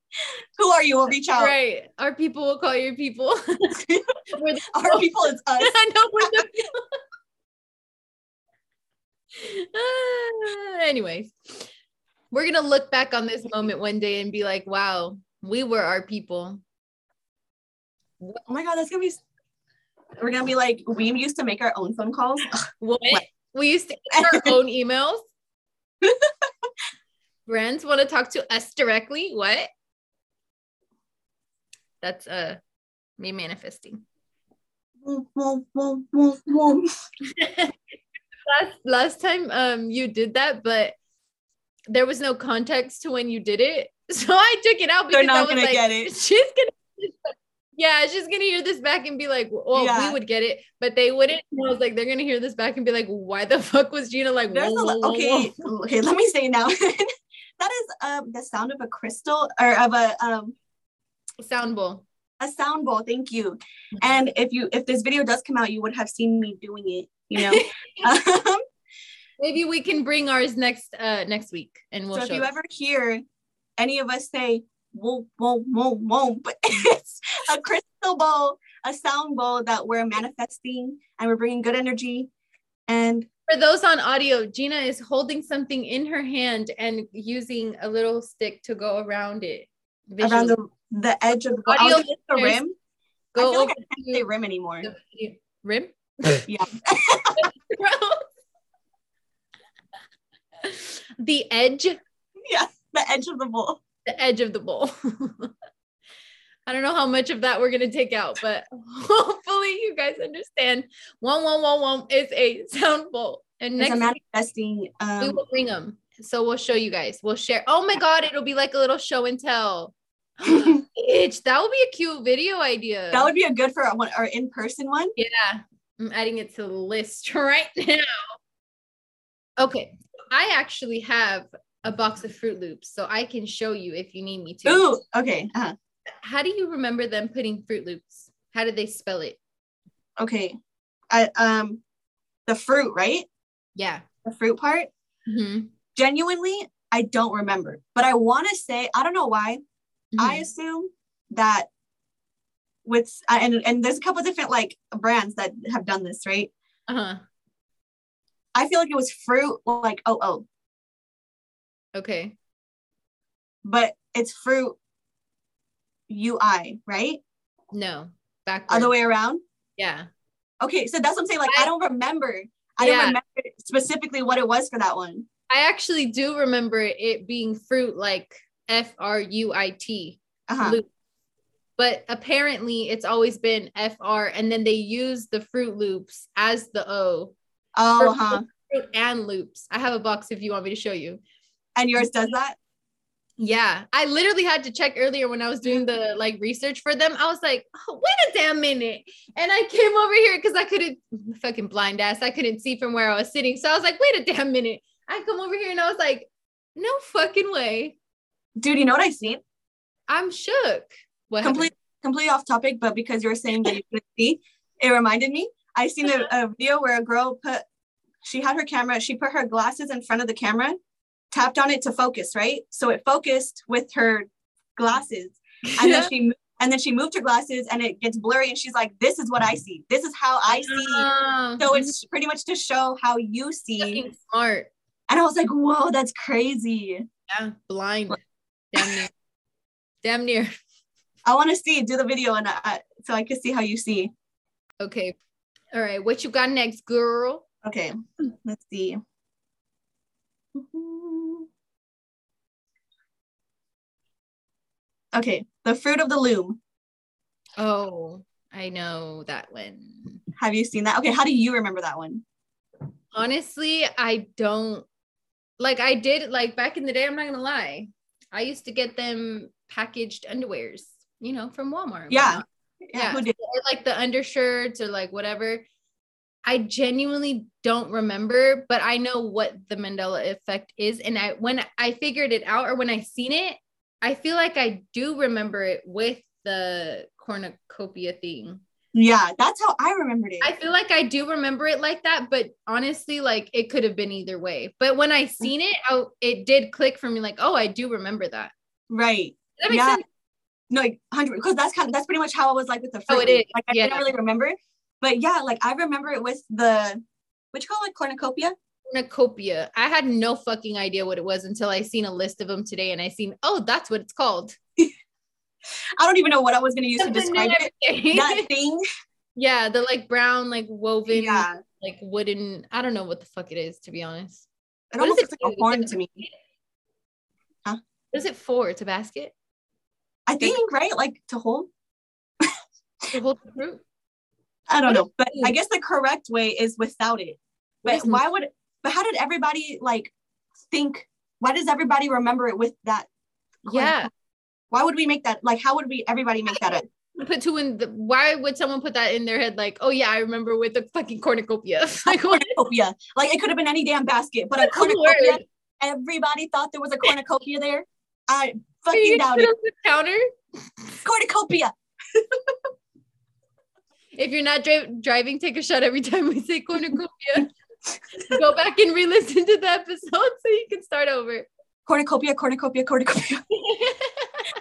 [SPEAKER 2] Who are you? We'll reach out.
[SPEAKER 1] right. Our people will call your people. The
[SPEAKER 2] Our people is us.
[SPEAKER 1] I know we're the people. Ah, anyways, we're gonna look back on this moment one day and be like, wow, we were our people.
[SPEAKER 2] Oh my god, that's gonna be we're gonna be like, we used to make our own phone calls.
[SPEAKER 1] What?
[SPEAKER 2] What?
[SPEAKER 1] We used to get our own emails. Brands want to talk to us directly. What? That's uh me manifesting. last last time um you did that, but there was no context to when you did it. So I took it out because
[SPEAKER 2] They're
[SPEAKER 1] I
[SPEAKER 2] not
[SPEAKER 1] was
[SPEAKER 2] gonna
[SPEAKER 1] like,
[SPEAKER 2] get it.
[SPEAKER 1] she's gonna yeah, she's gonna hear this back and be like, well,
[SPEAKER 2] Yeah.
[SPEAKER 1] we would get it, but they wouldn't. And I was like, they're gonna hear this back and be like, why the fuck was Gina like,
[SPEAKER 2] There's
[SPEAKER 1] whoa,
[SPEAKER 2] a
[SPEAKER 1] whoa, whoa,
[SPEAKER 2] okay,
[SPEAKER 1] whoa?
[SPEAKER 2] okay, let me say now. that is um the sound of a crystal or of a um
[SPEAKER 1] sound bowl.
[SPEAKER 2] A sound bowl. Thank you. And if you if this video does come out, you would have seen me doing it. You know. um,
[SPEAKER 1] Maybe we can bring ours next uh next week and we'll
[SPEAKER 2] so if you ever hear any of us say whoa whoa whoa whoa, but it's a crystal bowl, a sound bowl that we're manifesting and we're bringing good energy. And
[SPEAKER 1] For those on audio, Gina is holding something in her hand and using a little stick to go around it.
[SPEAKER 2] around the, the edge of the I
[SPEAKER 1] Audio
[SPEAKER 2] the rim.
[SPEAKER 1] go
[SPEAKER 2] I feel
[SPEAKER 1] over
[SPEAKER 2] like I can't say rim anymore.
[SPEAKER 1] rim.
[SPEAKER 2] Yeah.
[SPEAKER 1] the edge,
[SPEAKER 2] Yeah, the edge of the bowl.
[SPEAKER 1] the edge of the bowl. I don't know how much of that we're gonna take out, but hopefully you guys understand. One one one one is a sound bowl, and
[SPEAKER 2] It's
[SPEAKER 1] next
[SPEAKER 2] manifesting.
[SPEAKER 1] we
[SPEAKER 2] Um,
[SPEAKER 1] will bring them. So we'll show you guys. We'll share. Oh my god, it'll be like a little show and tell. Bitch, that would be a cute video idea.
[SPEAKER 2] that would be a good for one or in person one.
[SPEAKER 1] Yeah, I'm adding it to the list right now. Okay, I actually have a box of Froot Loops, so I can show you if you need me to.
[SPEAKER 2] Ooh, okay. Uh,
[SPEAKER 1] How do you remember them putting Fruit Loops? How did they spell it?
[SPEAKER 2] okay. I um the fruit, right?
[SPEAKER 1] Yeah.
[SPEAKER 2] The fruit part.
[SPEAKER 1] hmm
[SPEAKER 2] Genuinely, I don't remember, but I want to say I don't know why.
[SPEAKER 1] Mm-hmm.
[SPEAKER 2] I assume that with and and there's a couple different like brands that have done this, right?
[SPEAKER 1] uh-huh.
[SPEAKER 2] I feel like it was fruit like oh oh,
[SPEAKER 1] Okay.
[SPEAKER 2] but it's fruit UI, right?
[SPEAKER 1] No. Backwards.
[SPEAKER 2] Other way around.
[SPEAKER 1] Yeah.
[SPEAKER 2] Okay, so that's what I'm saying. Like I,
[SPEAKER 1] I-
[SPEAKER 2] don't remember. I
[SPEAKER 1] Yeah.
[SPEAKER 2] don't remember specifically what it was for that one.
[SPEAKER 1] I actually do remember it being fruit like F R U I T.
[SPEAKER 2] Uh-huh.
[SPEAKER 1] loop. But apparently it's always been FR and then they use the Froot Loops as the O.
[SPEAKER 2] Oh, huh.
[SPEAKER 1] Fruit and loops. I have a box if you want me to show you.
[SPEAKER 2] And yours does that?
[SPEAKER 1] Yeah, I literally had to check earlier when I was doing the like research for them. I was like, oh, wait a damn minute. And I came over here because I couldn't fucking blind ass. I couldn't see from where I was sitting. So I was like, wait a damn minute. I come over here and I was like, no fucking way.
[SPEAKER 2] Dude, you know what I seen?
[SPEAKER 1] I'm shook. What happened?
[SPEAKER 2] Complete, completely off topic, but because you were saying that you couldn't see, it reminded me. I seen a, a video where a girl put, she had her camera, she put her glasses in front of the camera, tapped on it to focus, right? So it focused with her glasses, and then she and then she moved her glasses, and it gets blurry, and she's like, "This is what I see. This is how I see."
[SPEAKER 1] Ah,
[SPEAKER 2] So it's pretty much to show how you see.
[SPEAKER 1] smart.
[SPEAKER 2] And I was like, "Whoa, that's crazy."
[SPEAKER 1] Yeah, blind. Damn near. Damn near.
[SPEAKER 2] I want to see. Do the video, and I, so I can see how you see.
[SPEAKER 1] Okay. All right. What you got next, girl?
[SPEAKER 2] Okay, let's see. Okay, the fruit of the loom.
[SPEAKER 1] Oh, I know that one.
[SPEAKER 2] Have you seen that? Okay, how do you remember that one?
[SPEAKER 1] Honestly, I don't like I did like back in the day, I'm not gonna lie. I used to get them packaged underwears, you know, from Walmart.
[SPEAKER 2] Yeah. Yeah, who did?
[SPEAKER 1] like the undershirts or like whatever. I genuinely don't remember, but I know what the Mandela effect is. And I when I figured it out or when I seen it, I feel like I do remember it with the cornucopia thing.
[SPEAKER 2] Yeah, that's how I remembered it.
[SPEAKER 1] I feel like I do remember it like that, but honestly, like it could have been either way. But when I mm. seen it, I, it did click for me, like, oh, I do remember that.
[SPEAKER 2] right.
[SPEAKER 1] That makes
[SPEAKER 2] Yeah.
[SPEAKER 1] sense?
[SPEAKER 2] No, like hundred because that's kind of that's pretty much how I was like with the fruit.
[SPEAKER 1] Oh, it is.
[SPEAKER 2] Like I
[SPEAKER 1] Yeah.
[SPEAKER 2] didn't really remember, but yeah, like I remember it with the what you call it cornucopia.
[SPEAKER 1] cornucopia. I had no fucking idea what it was until I seen a list of them today, and I seen, oh, that's what it's called.
[SPEAKER 2] I don't even know what I was gonna use to
[SPEAKER 1] Something new
[SPEAKER 2] describe it. That thing.
[SPEAKER 1] yeah, the like brown, like woven,
[SPEAKER 2] Yeah,
[SPEAKER 1] like wooden. I don't know what the fuck it is, to be honest.
[SPEAKER 2] it
[SPEAKER 1] What
[SPEAKER 2] almost looks like a horn to me. Huh?
[SPEAKER 1] What is it for? It's a basket
[SPEAKER 2] I think right, like to hold.
[SPEAKER 1] to hold the fruit.
[SPEAKER 2] I don't
[SPEAKER 1] What
[SPEAKER 2] know, but I guess the correct way is without it. But why would? But how did everybody like think? Why does everybody remember it with that?
[SPEAKER 1] Yeah,
[SPEAKER 2] Why would we make that? Like, how would we? Everybody make that up?
[SPEAKER 1] put two in the. Why would someone put that in their head? Like, oh yeah, I remember with the fucking cornucopia. like,
[SPEAKER 2] cornucopia. Like it could have been any damn basket, but a cornucopia.
[SPEAKER 1] word.
[SPEAKER 2] Everybody thought there was a cornucopia there. I fucking
[SPEAKER 1] you
[SPEAKER 2] doubt it.
[SPEAKER 1] the counter.
[SPEAKER 2] Cornucopia.
[SPEAKER 1] If you're not dri- driving, take a shot every time we say cornucopia. Go back and re-listen to the episode so you can start over.
[SPEAKER 2] Cornucopia. Cornucopia. Cornucopia.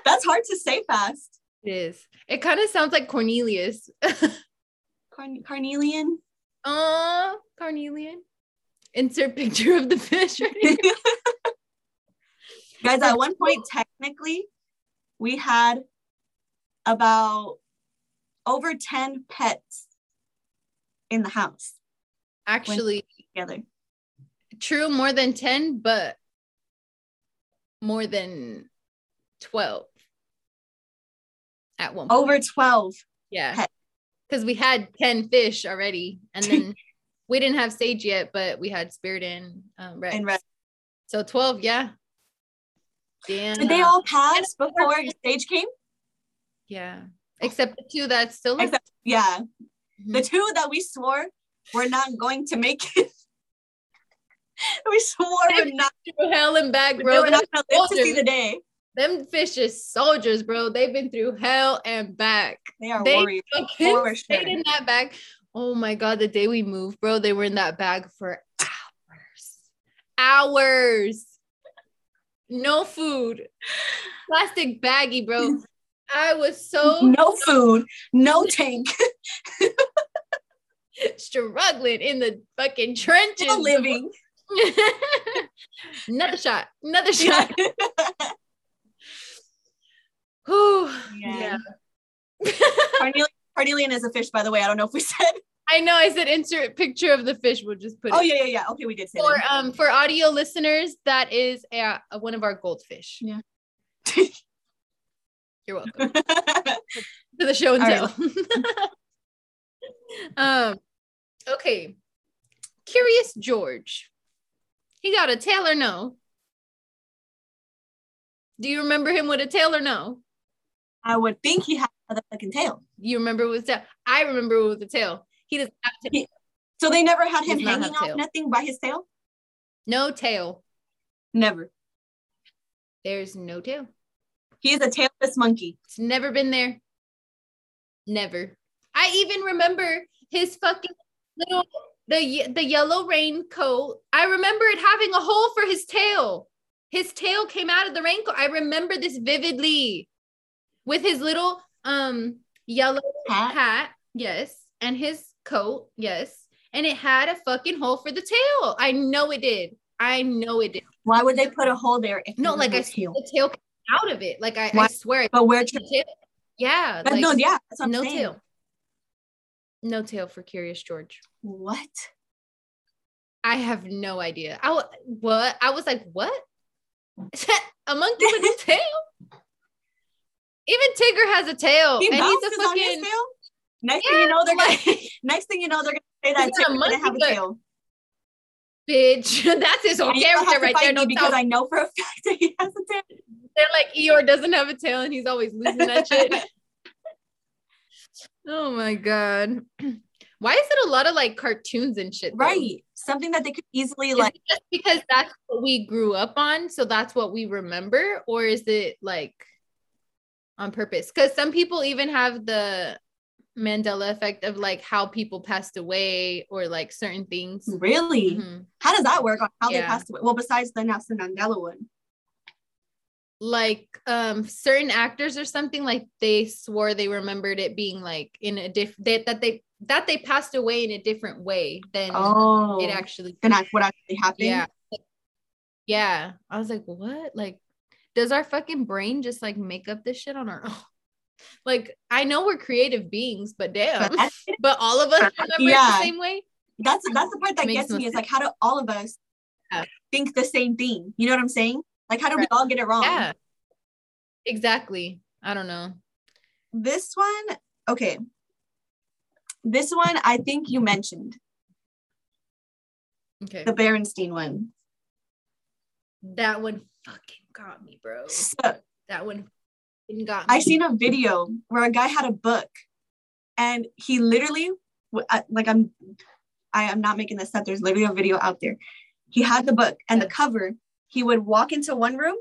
[SPEAKER 2] That's hard to say fast.
[SPEAKER 1] it is. It kind of sounds like Cornelius.
[SPEAKER 2] Carn- carnelian.
[SPEAKER 1] Oh, Carnelian. Insert picture of the fish. Right here.
[SPEAKER 2] Guys, at one point, technically, we had about over 10 pets in the house
[SPEAKER 1] Actually,
[SPEAKER 2] together.
[SPEAKER 1] true, more than 10, but more than 12 at one point.
[SPEAKER 2] Over 12.
[SPEAKER 1] Yeah. Because we had 10 fish already. And then we didn't have Sage yet, but we had Spirit and um, Rex.
[SPEAKER 2] And Rex.
[SPEAKER 1] So 12, yeah. Damn.
[SPEAKER 2] Did they all pass before Sage came?
[SPEAKER 1] Yeah. Except the two that still live.
[SPEAKER 2] Except, yeah.
[SPEAKER 1] Mhm.
[SPEAKER 2] The two that we swore were not going to make it. we swore we're not,
[SPEAKER 1] hell and back, bro.
[SPEAKER 2] were not going to live to see the day.
[SPEAKER 1] Them fish is soldiers, bro. They've been through hell and back.
[SPEAKER 2] They are
[SPEAKER 1] They
[SPEAKER 2] warriors. For
[SPEAKER 1] stayed
[SPEAKER 2] sure.
[SPEAKER 1] in that bag. Oh my god, the day we moved, bro, they were in that bag for hours. Hours. No food. Plastic baggy, bro. I was so
[SPEAKER 2] no food, no tank,
[SPEAKER 1] struggling in the fucking trenches.
[SPEAKER 2] still living.
[SPEAKER 1] another shot. Another shot. Whew.
[SPEAKER 2] Yeah.
[SPEAKER 1] yeah.
[SPEAKER 2] Carnelian, carnelian is a fish, by the way. I don't know if we said.
[SPEAKER 1] I know I said insert picture of the fish. We'll just put
[SPEAKER 2] Oh
[SPEAKER 1] it.
[SPEAKER 2] yeah, yeah, yeah. Okay, we did say
[SPEAKER 1] For
[SPEAKER 2] that.
[SPEAKER 1] um for audio listeners, that is a, a- one of our goldfish.
[SPEAKER 2] Yeah.
[SPEAKER 1] You're welcome to the show and tell. um, okay. Curious George. He got a tail or no? Do you remember him with a tail or no?
[SPEAKER 2] I would think he had a fucking tail.
[SPEAKER 1] You remember with the tail? I remember with the tail. He doesn't have tail.
[SPEAKER 2] So they never had him hanging off
[SPEAKER 1] tail.
[SPEAKER 2] nothing by his tail.
[SPEAKER 1] No tail.
[SPEAKER 2] Never.
[SPEAKER 1] There's no tail.
[SPEAKER 2] He is a tailless monkey.
[SPEAKER 1] It's never been there. Never. I even remember his fucking little the the yellow raincoat. I remember it having a hole for his tail. His tail came out of the raincoat. I remember this vividly. With his little um yellow
[SPEAKER 2] Hat.
[SPEAKER 1] hat, yes, and his coat, yes, and it had a fucking hole for the tail. I know it did. I know it did.
[SPEAKER 2] Why would they put a hole there? If
[SPEAKER 1] No, like I
[SPEAKER 2] tail?
[SPEAKER 1] the tail out of it. Like I, I swear.
[SPEAKER 2] But where?
[SPEAKER 1] the tail- Yeah. Like,
[SPEAKER 2] no, yeah,
[SPEAKER 1] no
[SPEAKER 2] saying.
[SPEAKER 1] tail. No tail for Curious George.
[SPEAKER 2] What?
[SPEAKER 1] I have no idea. I what? I was like, what? a monkey with a tail? Even Tigger has a tail,
[SPEAKER 2] He
[SPEAKER 1] and he's a
[SPEAKER 2] on his
[SPEAKER 1] fucking
[SPEAKER 2] tail. Next
[SPEAKER 1] Yeah,
[SPEAKER 2] thing you know, they're gonna. Next thing you know, they're gonna say that Tigger
[SPEAKER 1] monkey,
[SPEAKER 2] didn't have a tail.
[SPEAKER 1] bitch. That's his whole character right there. No
[SPEAKER 2] because. I know for a fact that he has a tail.
[SPEAKER 1] They're like Eeyore doesn't have a tail, and he's always losing that shit. oh my god. Why is it a lot of like cartoons and shit? though?
[SPEAKER 2] Right. Something that they could easily
[SPEAKER 1] Is
[SPEAKER 2] like.
[SPEAKER 1] just because that's what we grew up on, so that's what we remember, or is it like on purpose? Because some people even have the Mandela effect of like how people passed away or like certain things.
[SPEAKER 2] Really?
[SPEAKER 1] Mhm.
[SPEAKER 2] How does that work on how they passed away? Well, besides the Nelson Mandela one.
[SPEAKER 1] Like um certain actors or something like they swore they remembered it being like in a different that that they that they passed away in a different way than
[SPEAKER 2] Oh.
[SPEAKER 1] it actually
[SPEAKER 2] that's what actually happened.
[SPEAKER 1] yeah yeah i was like what like does our fucking brain just like make up this shit on our own like i know we're creative beings but damn
[SPEAKER 2] But
[SPEAKER 1] but all of us remember
[SPEAKER 2] Yeah.
[SPEAKER 1] the same way
[SPEAKER 2] that's that's the part that gets me. Is like how do all of us
[SPEAKER 1] Yeah.
[SPEAKER 2] think the same thing? You know what I'm saying? Like how do
[SPEAKER 1] Right.
[SPEAKER 2] we all get it wrong?
[SPEAKER 1] yeah exactly i don't know
[SPEAKER 2] This one, okay. This one, I think you mentioned
[SPEAKER 1] okay
[SPEAKER 2] the Berenstein one.
[SPEAKER 1] that one fucking got me bro
[SPEAKER 2] So
[SPEAKER 1] that one got me
[SPEAKER 2] I seen a video where a guy had a book, and he literally, uh, like I'm, I am not making this up. There's literally a video out there. He had the book and the cover. He would walk into one room,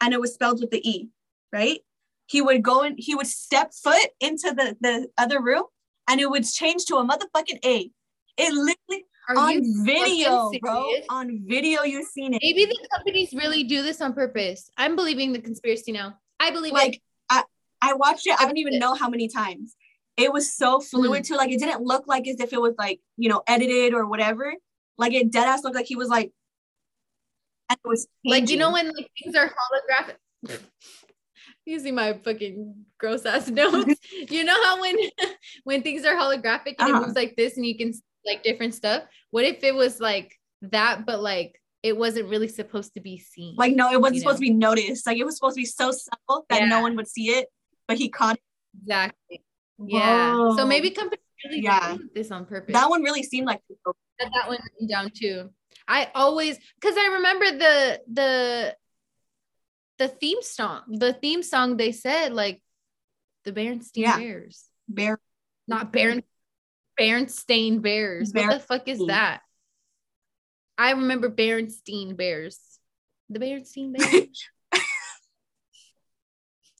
[SPEAKER 2] and it was spelled with the E, right? He would go in. He would step foot into the the other room, and it would change to a motherfucking A. It literally
[SPEAKER 1] Are
[SPEAKER 2] on
[SPEAKER 1] you
[SPEAKER 2] video, bro. On video, you've seen it.
[SPEAKER 1] maybe the companies really do this on purpose i'm believing the conspiracy now i believe
[SPEAKER 2] like
[SPEAKER 1] it.
[SPEAKER 2] I I watched it. I don't even know how many times. It was so fluid too. Like it didn't look like as if it was like you know edited or whatever. Like it dead ass looked like he was like, and it was
[SPEAKER 1] like you know when like things are holographic using my fucking gross ass notes you know how when when things are holographic and
[SPEAKER 2] Uh-huh.
[SPEAKER 1] it moves like this and you can see, like different stuff what if it was like that but like it wasn't really supposed to be seen
[SPEAKER 2] like no, it wasn't supposed
[SPEAKER 1] know?
[SPEAKER 2] to be noticed. Like it was supposed to be so subtle that no one would see it, but he caught it.
[SPEAKER 1] exactly yeah so maybe companies really
[SPEAKER 2] Yeah.
[SPEAKER 1] do this on purpose
[SPEAKER 2] that one really seemed like
[SPEAKER 1] had that one down too. I always because I remember the the the theme song. The theme song they said like the Berenstain
[SPEAKER 2] Yeah.
[SPEAKER 1] Bears,
[SPEAKER 2] bear.
[SPEAKER 1] not Beren Berenstain Bears. What the fuck is that? I remember Berenstain Bears. The Berenstain Bears.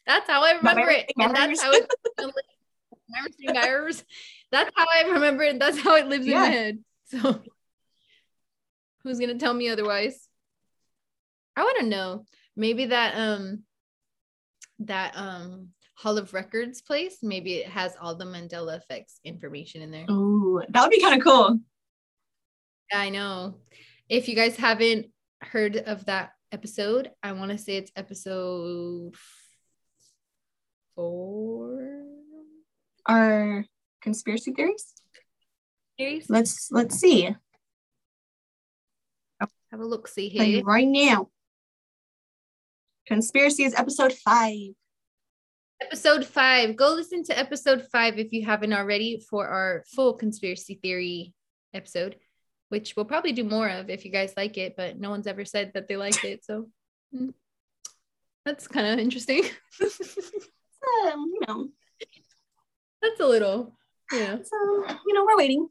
[SPEAKER 1] that's how I remember it, and that's how it. That's how I remember it. That's how it lives yeah. in my head. So who's gonna tell me otherwise? I want to know. Maybe that um that um Hall of Records place, maybe it has all the Mandela effects information in there.
[SPEAKER 2] Oh, that would be kind of cool.
[SPEAKER 1] Yeah, I know. If you guys haven't heard of that episode, I want to say it's episode four.
[SPEAKER 2] Our conspiracy theories.
[SPEAKER 1] Theories.
[SPEAKER 2] Let's let's see.
[SPEAKER 1] Have a look. See here
[SPEAKER 2] right now. Conspiracy is episode five.
[SPEAKER 1] Episode five. Go listen to episode five if you haven't already for our full conspiracy theory episode, which we'll probably do more of if you guys like it, but no one's ever said that they liked it. So hmm. that's kind of interesting.
[SPEAKER 2] um, you know,
[SPEAKER 1] that's a little, yeah.
[SPEAKER 2] So, you know, we're waiting.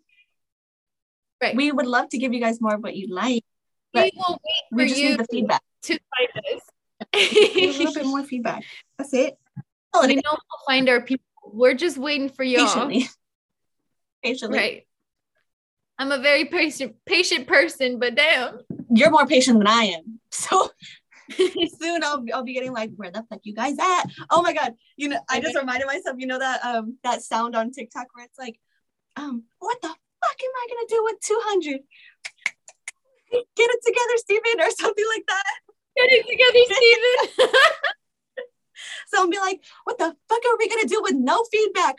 [SPEAKER 1] Right.
[SPEAKER 2] We would love to give you guys more of what you like.
[SPEAKER 1] We will wait for we just you need the feedback. to find us
[SPEAKER 2] a little bit more feedback. That's it.
[SPEAKER 1] We know we'll find our people. We're just waiting for y'all. Patiently.
[SPEAKER 2] Patiently.
[SPEAKER 1] Right. I'm a very patient patient person, but damn.
[SPEAKER 2] You're more patient than I am. So soon I'll, I'll be getting like, where the fuck you guys at? Oh my god. You know, I just reminded myself, you know that um that sound on TikTok where it's like, um, what the fuck am I gonna do with 200? Get it together, Stephen, or something like that
[SPEAKER 1] getting together, Steven.
[SPEAKER 2] so I'll be like, what the fuck are we gonna do with no feedback?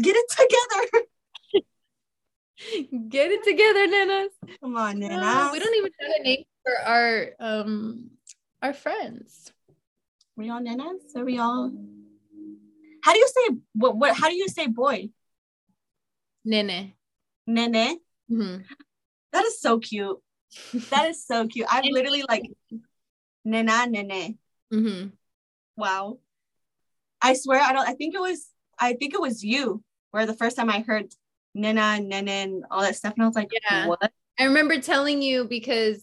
[SPEAKER 2] Get it together.
[SPEAKER 1] Get it together, Nanas.
[SPEAKER 2] Come on, Nana. Uh,
[SPEAKER 1] we don't even have a name for our um our friends.
[SPEAKER 2] We all Nanas? Are we all? How do you say what? What? How do you say boy?
[SPEAKER 1] Nene.
[SPEAKER 2] Nene. Mm-hmm. That is so cute. That is so cute. I'm literally like Nena Nene. Mm-hmm. Wow. I swear I don't I think it was I think it was you where the first time I heard Nena Nene and all that stuff and I was like, yeah. what?
[SPEAKER 1] I remember telling you because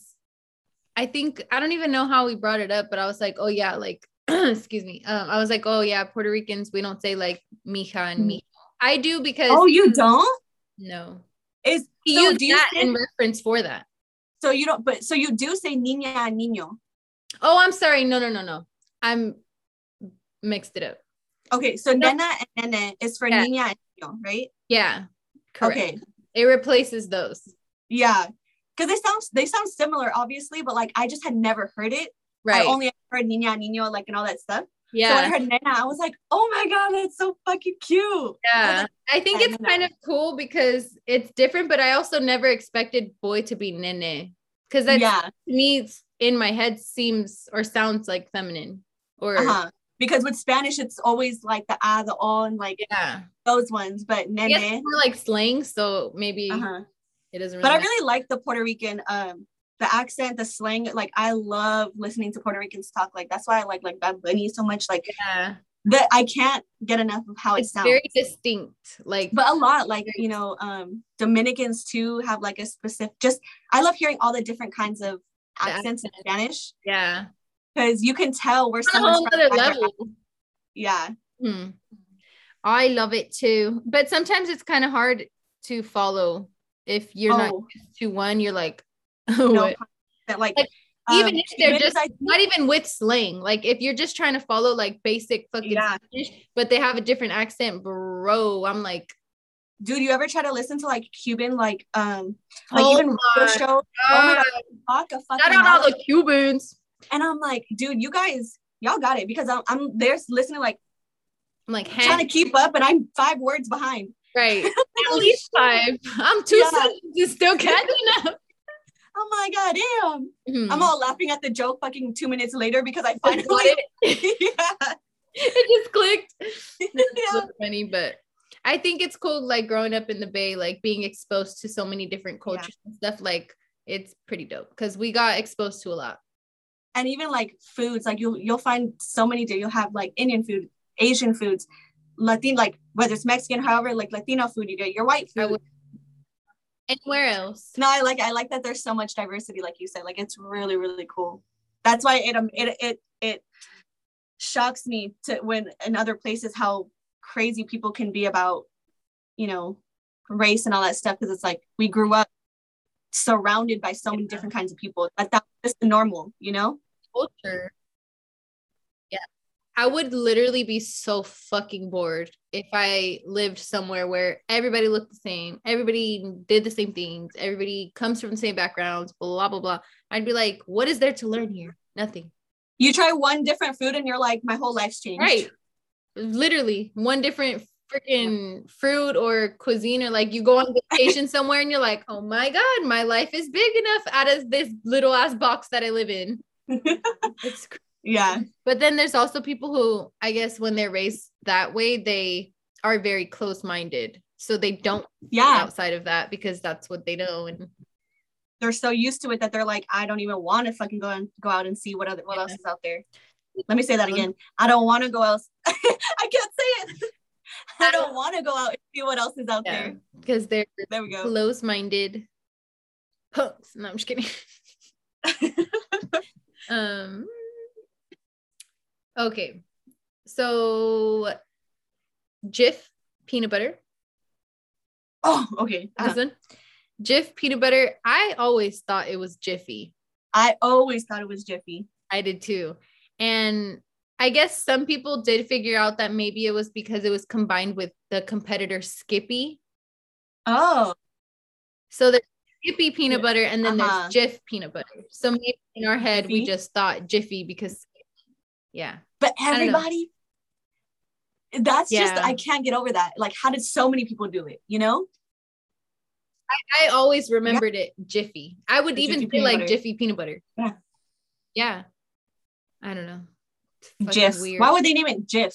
[SPEAKER 1] I think I don't even know how we brought it up, but I was like, oh yeah, like excuse me. Um, I was like, oh yeah, Puerto Ricans, we don't say like mija and mm-hmm. mijo. I do because
[SPEAKER 2] Oh, you don't?
[SPEAKER 1] No.
[SPEAKER 2] Is
[SPEAKER 1] he so used that say, in reference for that.
[SPEAKER 2] So you don't but so you do say niña and niño.
[SPEAKER 1] Oh, I'm sorry. No, no, no, no. I'm mixed it up.
[SPEAKER 2] Okay, so no. nena and nene is for yeah. niña and niño, right?
[SPEAKER 1] Yeah. Correct. Okay. It replaces those.
[SPEAKER 2] Yeah. Because they sound they sound similar, obviously, but like I just had never heard it. Right. I only heard niña niño, like and all that stuff. Yeah. So when I heard nena, I was like, oh my god, that's so fucking cute.
[SPEAKER 1] Yeah. I, like, I think it's nena. kind of cool because it's different, but I also never expected boy to be nene. Because that yeah. to me in my head seems or sounds like feminine or uh-huh.
[SPEAKER 2] Because with Spanish it's always like the ah the o and like yeah those ones but nene
[SPEAKER 1] more like slang so maybe uh-huh. it doesn't
[SPEAKER 2] really but matter. I really like the Puerto Rican um the accent the slang like I love listening to Puerto Ricans talk like that's why I like like Bad Bunny so much like yeah that I can't get enough of how
[SPEAKER 1] it's
[SPEAKER 2] it sounds.
[SPEAKER 1] Very distinct, like
[SPEAKER 2] but a lot, like you know, um Dominicans too have like a specific. Just I love hearing all the different kinds of accents in Spanish.
[SPEAKER 1] Yeah.
[SPEAKER 2] Because you can tell where someone's from. level. Yeah.
[SPEAKER 1] Hmm. I love it too. But sometimes it's kind of hard to follow if you're oh. not to one, you're like, oh, no,
[SPEAKER 2] like,
[SPEAKER 1] like even um, if they're just not even with slang, like if you're just trying to follow like basic fucking yeah. Spanish, but they have a different accent, bro. I'm like,
[SPEAKER 2] dude, you ever try to listen to like Cuban, like um, like oh even show? Oh my god,
[SPEAKER 1] talk a fucking Shout out all the Cubans.
[SPEAKER 2] And I'm like, dude, you guys, y'all got it because I'm, I'm there listening like,
[SPEAKER 1] I'm like
[SPEAKER 2] hey. trying to keep up, and I'm five words behind.
[SPEAKER 1] Right, at least five. I'm two yeah. sentences still catching up.
[SPEAKER 2] Oh my god, damn! Mm-hmm. I'm all laughing at the joke. Fucking two minutes later because I finally
[SPEAKER 1] it. yeah. It just clicked. yeah. So funny, but I think it's cool, like growing up in the Bay, like being exposed to so many different cultures yeah. and stuff. Like it's pretty dope because we got exposed to a lot.
[SPEAKER 2] And even like foods, like you'll you'll find so many. There. You'll have like Indian food, Asian foods, Latin, like whether it's Mexican, however, like Latino food, you get your white food.
[SPEAKER 1] And where else?
[SPEAKER 2] No, I like I like that there's so much diversity, like you said. Like it's really really cool. That's why it um it it it shocks me to when in other places how crazy people can be about, you know, race and all that stuff because it's like we grew up surrounded by so many different kinds of people. But that's just normal, you know?
[SPEAKER 1] Culture. Yeah. I would literally be so fucking bored if I lived somewhere where everybody looked the same, everybody did the same things, everybody comes from the same backgrounds, blah, blah, blah. I'd be like, what is there to learn here? Nothing.
[SPEAKER 2] You try one different food and you're like, my whole life's changed.
[SPEAKER 1] Right. Literally, one different freaking fruit or cuisine, or like you go on vacation somewhere and you're like, oh my God, my life is big enough out of this little ass box that I live in. It's crazy.
[SPEAKER 2] yeah.
[SPEAKER 1] But then there's also people who, I guess, when they're raised that way, they are very close minded. So they don't
[SPEAKER 2] Yeah.
[SPEAKER 1] outside of that because that's what they know. And
[SPEAKER 2] They're so used to it that they're like, I don't even want to fucking go and go out and see what other what else is out there. Let me say that again. I don't want to go else. I can't say it. I don't want to go out and see what else is out
[SPEAKER 1] yeah,
[SPEAKER 2] there.
[SPEAKER 1] because they're
[SPEAKER 2] There we go.
[SPEAKER 1] close minded punks. No, I'm just kidding. Um, okay. So, Jif peanut butter.
[SPEAKER 2] Oh, okay. Uh-huh.
[SPEAKER 1] This one. Jif peanut butter. I always thought it was Jiffy.
[SPEAKER 2] I always thought it was Jiffy.
[SPEAKER 1] I did too. And I guess some people did figure out that maybe it was because it was combined with the competitor Skippy.
[SPEAKER 2] Oh,
[SPEAKER 1] So there's Skippy peanut butter and then
[SPEAKER 2] Uh-huh.
[SPEAKER 1] there's Jif peanut butter. So maybe in our head we just thought Jiffy because yeah.
[SPEAKER 2] but everybody. That's just I can't get over that. Like, how did so many people do it? You know?
[SPEAKER 1] I always remembered it Jiffy. I would
[SPEAKER 2] The
[SPEAKER 1] even
[SPEAKER 2] Jiffy
[SPEAKER 1] say like
[SPEAKER 2] butter.
[SPEAKER 1] Jiffy peanut butter.
[SPEAKER 2] Yeah.
[SPEAKER 1] Yeah. I don't know. It's fucking
[SPEAKER 2] Jif.
[SPEAKER 1] weird.
[SPEAKER 2] Why would they name it Jif?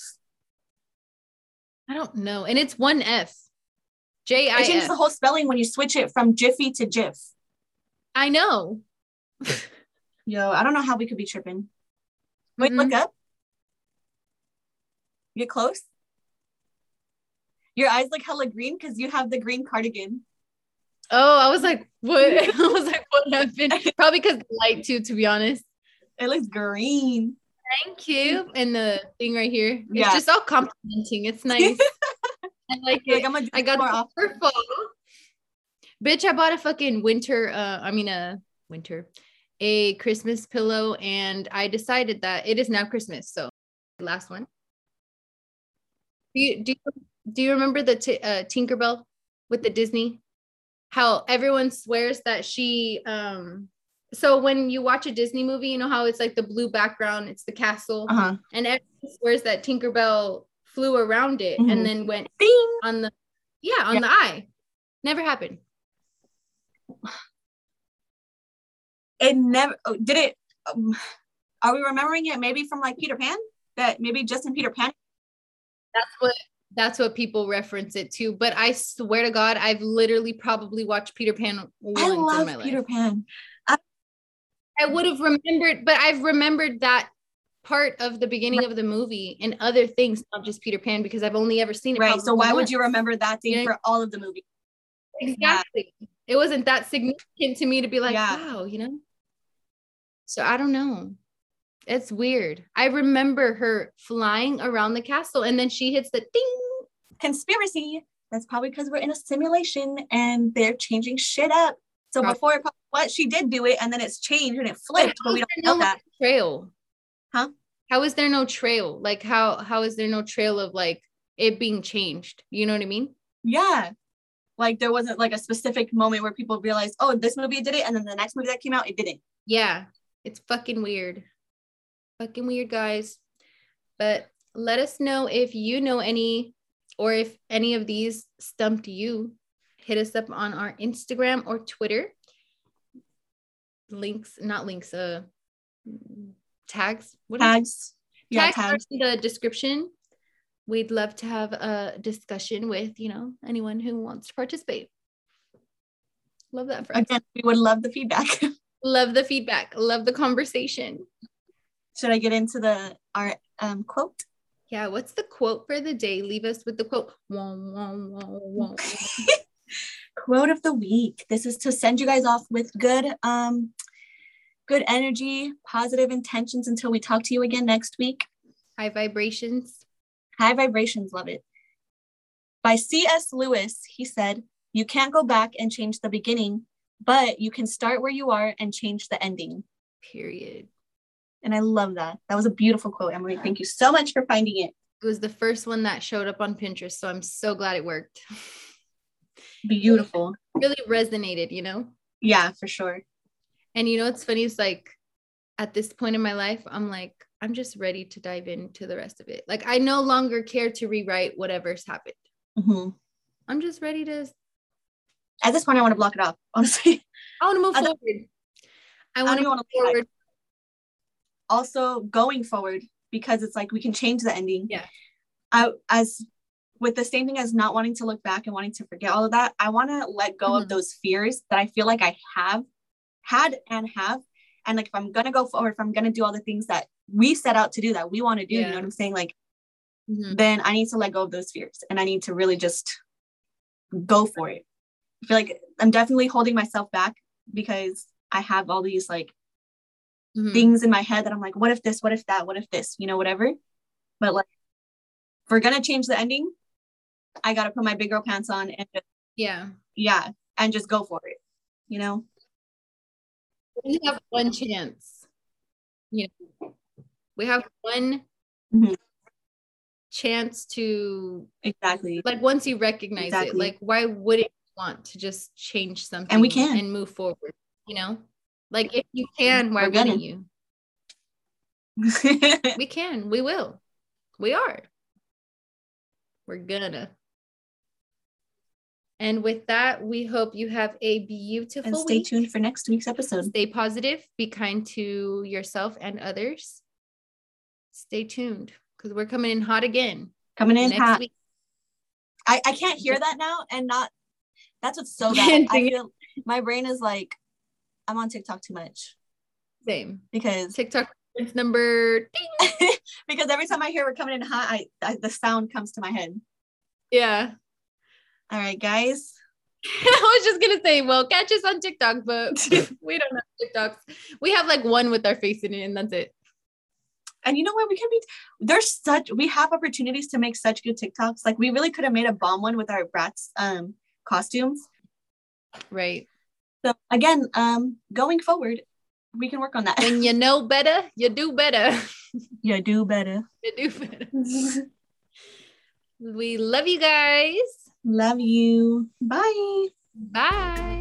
[SPEAKER 1] I don't know. And it's one F. J I
[SPEAKER 2] It changes the whole spelling when you switch it from Jiffy to Jif.
[SPEAKER 1] I know.
[SPEAKER 2] Yo, I don't know how we could be tripping. Wait, look mm-hmm. up. Get close. Your eyes look hella green because you have the green cardigan.
[SPEAKER 1] Oh, I was like, what? I was like, what happened? Probably because the light too, to be honest.
[SPEAKER 2] It looks green.
[SPEAKER 1] Thank you. And the thing right here. It's
[SPEAKER 2] Yeah.
[SPEAKER 1] just all complimenting. It's nice. I like it.
[SPEAKER 2] like, I'm gonna
[SPEAKER 1] I got
[SPEAKER 2] more often.
[SPEAKER 1] Bitch, I bought a fucking winter, uh, I mean a winter, a Christmas pillow, and I decided that it is now Christmas. So last one. Do you do you, do you remember the t- uh, Tinkerbell with the Disney? How everyone swears that she um so when you watch a Disney movie, you know how it's like the blue background, it's the castle,
[SPEAKER 2] Uh-huh.
[SPEAKER 1] and everyone swears that Tinkerbell flew around it
[SPEAKER 2] Mhm.
[SPEAKER 1] and then went
[SPEAKER 2] Ding.
[SPEAKER 1] on the yeah on
[SPEAKER 2] Yeah.
[SPEAKER 1] the eye never happened
[SPEAKER 2] It never oh, did it. Um, are we remembering it maybe from like Peter Pan? That maybe just in Peter Pan?
[SPEAKER 1] that's what that's what people reference it to but i swear to god i've literally probably watched peter pan once
[SPEAKER 2] I
[SPEAKER 1] in
[SPEAKER 2] love
[SPEAKER 1] my
[SPEAKER 2] Peter
[SPEAKER 1] life
[SPEAKER 2] Pan.
[SPEAKER 1] i would have remembered but i've remembered that part of the beginning of the movie and other things not just peter pan because i've only ever seen it
[SPEAKER 2] Right. So why would you remember that thing
[SPEAKER 1] Yeah.
[SPEAKER 2] for all of the movie?
[SPEAKER 1] exactly it wasn't that significant to me to be like
[SPEAKER 2] Yeah.
[SPEAKER 1] wow you know so i don't know it's weird i remember her flying around the castle and then she hits the ding
[SPEAKER 2] Conspiracy. That's probably because we're in a simulation and they're changing shit up. So
[SPEAKER 1] Probably.
[SPEAKER 2] before it, what she did do it and then it's changed and it flipped, but we don't know that.
[SPEAKER 1] trail
[SPEAKER 2] Huh?
[SPEAKER 1] how is there no trail? Like how how is there no trail of like it being changed? You know what i mean?
[SPEAKER 2] Yeah. Like there wasn't like a specific moment where people realized, oh, this movie did it, and then the next movie that came out, it didn't.
[SPEAKER 1] yeah. It's fucking weird. Fucking weird guys. But let us know if you know any or if any of these stumped you. Hit us up on our instagram or twitter. Links not links uh tags what
[SPEAKER 2] Tags. Yeah,
[SPEAKER 1] tags in the description. We'd love to have a discussion with, you know, anyone who wants to participate. Love that for us.
[SPEAKER 2] Again, we would love the feedback.
[SPEAKER 1] Love the feedback. Love the conversation.
[SPEAKER 2] Should I get into the our um quote?
[SPEAKER 1] Yeah, what's the quote for the day? Leave us with the quote.
[SPEAKER 2] Quote of the week. This is to send you guys off with good um good energy, positive intentions until we talk to you again next week.
[SPEAKER 1] High vibrations.
[SPEAKER 2] High vibrations, love it. By C.S. Lewis, he said, You can't go back and change the beginning, but you can start where you are and change the ending.
[SPEAKER 1] Period.
[SPEAKER 2] And I love that. That was a beautiful quote, Emily. Thank you so much for finding it.
[SPEAKER 1] It was the first one that showed up on Pinterest. So I'm so glad it worked.
[SPEAKER 2] Beautiful.
[SPEAKER 1] really resonated, you know?
[SPEAKER 2] Yeah, for sure.
[SPEAKER 1] And you know what's funny is like at this point in my life, I'm like, I'm just ready to dive into the rest of it. Like I no longer care to rewrite whatever's happened.
[SPEAKER 2] Mm-hmm.
[SPEAKER 1] I'm just ready to.
[SPEAKER 2] At this point, I want to block it off. Honestly,
[SPEAKER 1] I want to move
[SPEAKER 2] I
[SPEAKER 1] forward. I want to move
[SPEAKER 2] back.
[SPEAKER 1] forward.
[SPEAKER 2] also going forward because it's like we can change the ending.
[SPEAKER 1] Yeah.
[SPEAKER 2] I as with the same thing as not wanting to look back and wanting to forget all of that, I want to let go
[SPEAKER 1] Mhm.
[SPEAKER 2] of those fears that I feel like I have had and have. And like if I'm gonna go forward, if I'm gonna do all the things that we set out to do that we want to do, you know what I'm saying? Like
[SPEAKER 1] Mhm.
[SPEAKER 2] then I need to let go of those fears and I need to really just go for it. I feel like I'm definitely holding myself back because I have all these like
[SPEAKER 1] Mhm.
[SPEAKER 2] things in my head that I'm like, what if this, what if that, what if this, you know, whatever. But like, if we're gonna change the ending, I gotta put my big girl pants on and just,
[SPEAKER 1] Yeah.
[SPEAKER 2] yeah, and just go for it, you know.
[SPEAKER 1] We have one chance. You know, we have one
[SPEAKER 2] Mhm.
[SPEAKER 1] chance to
[SPEAKER 2] Exactly.
[SPEAKER 1] like once you recognize it, like why wouldn't you want to just change something
[SPEAKER 2] And we can.
[SPEAKER 1] and move forward? You know, like if you can, why
[SPEAKER 2] We're
[SPEAKER 1] wouldn't you? We can. We will. We are. We're gonna. And with that, we hope you have a beautiful
[SPEAKER 2] and stay
[SPEAKER 1] week.
[SPEAKER 2] tuned for next week's episode.
[SPEAKER 1] Stay positive, be kind to yourself and others. Stay tuned because we're coming in hot again
[SPEAKER 2] Coming in
[SPEAKER 1] next
[SPEAKER 2] hot.
[SPEAKER 1] week.
[SPEAKER 2] I, I can't hear that now and not that's what's so bad. I feel my brain is like I'm on TikTok too much
[SPEAKER 1] Same.
[SPEAKER 2] because
[SPEAKER 1] TikTok is number.
[SPEAKER 2] because every time I hear we're coming in hot, I, I the sound comes to my head.
[SPEAKER 1] Yeah.
[SPEAKER 2] All right, guys.
[SPEAKER 1] I was just gonna say, well, catch us on TikTok, but we don't have TikToks. We have like one with our face in it, and that's it.
[SPEAKER 2] And you know what? We can be there's such we have opportunities to make such good TikToks. Like we really could have made a bomb one with our brats um costumes.
[SPEAKER 1] Right.
[SPEAKER 2] So again, um going forward, we can work on that.
[SPEAKER 1] When you know better, you do better.
[SPEAKER 2] you do better.
[SPEAKER 1] you do better. We love you guys.
[SPEAKER 2] Love you. Bye.
[SPEAKER 1] Bye.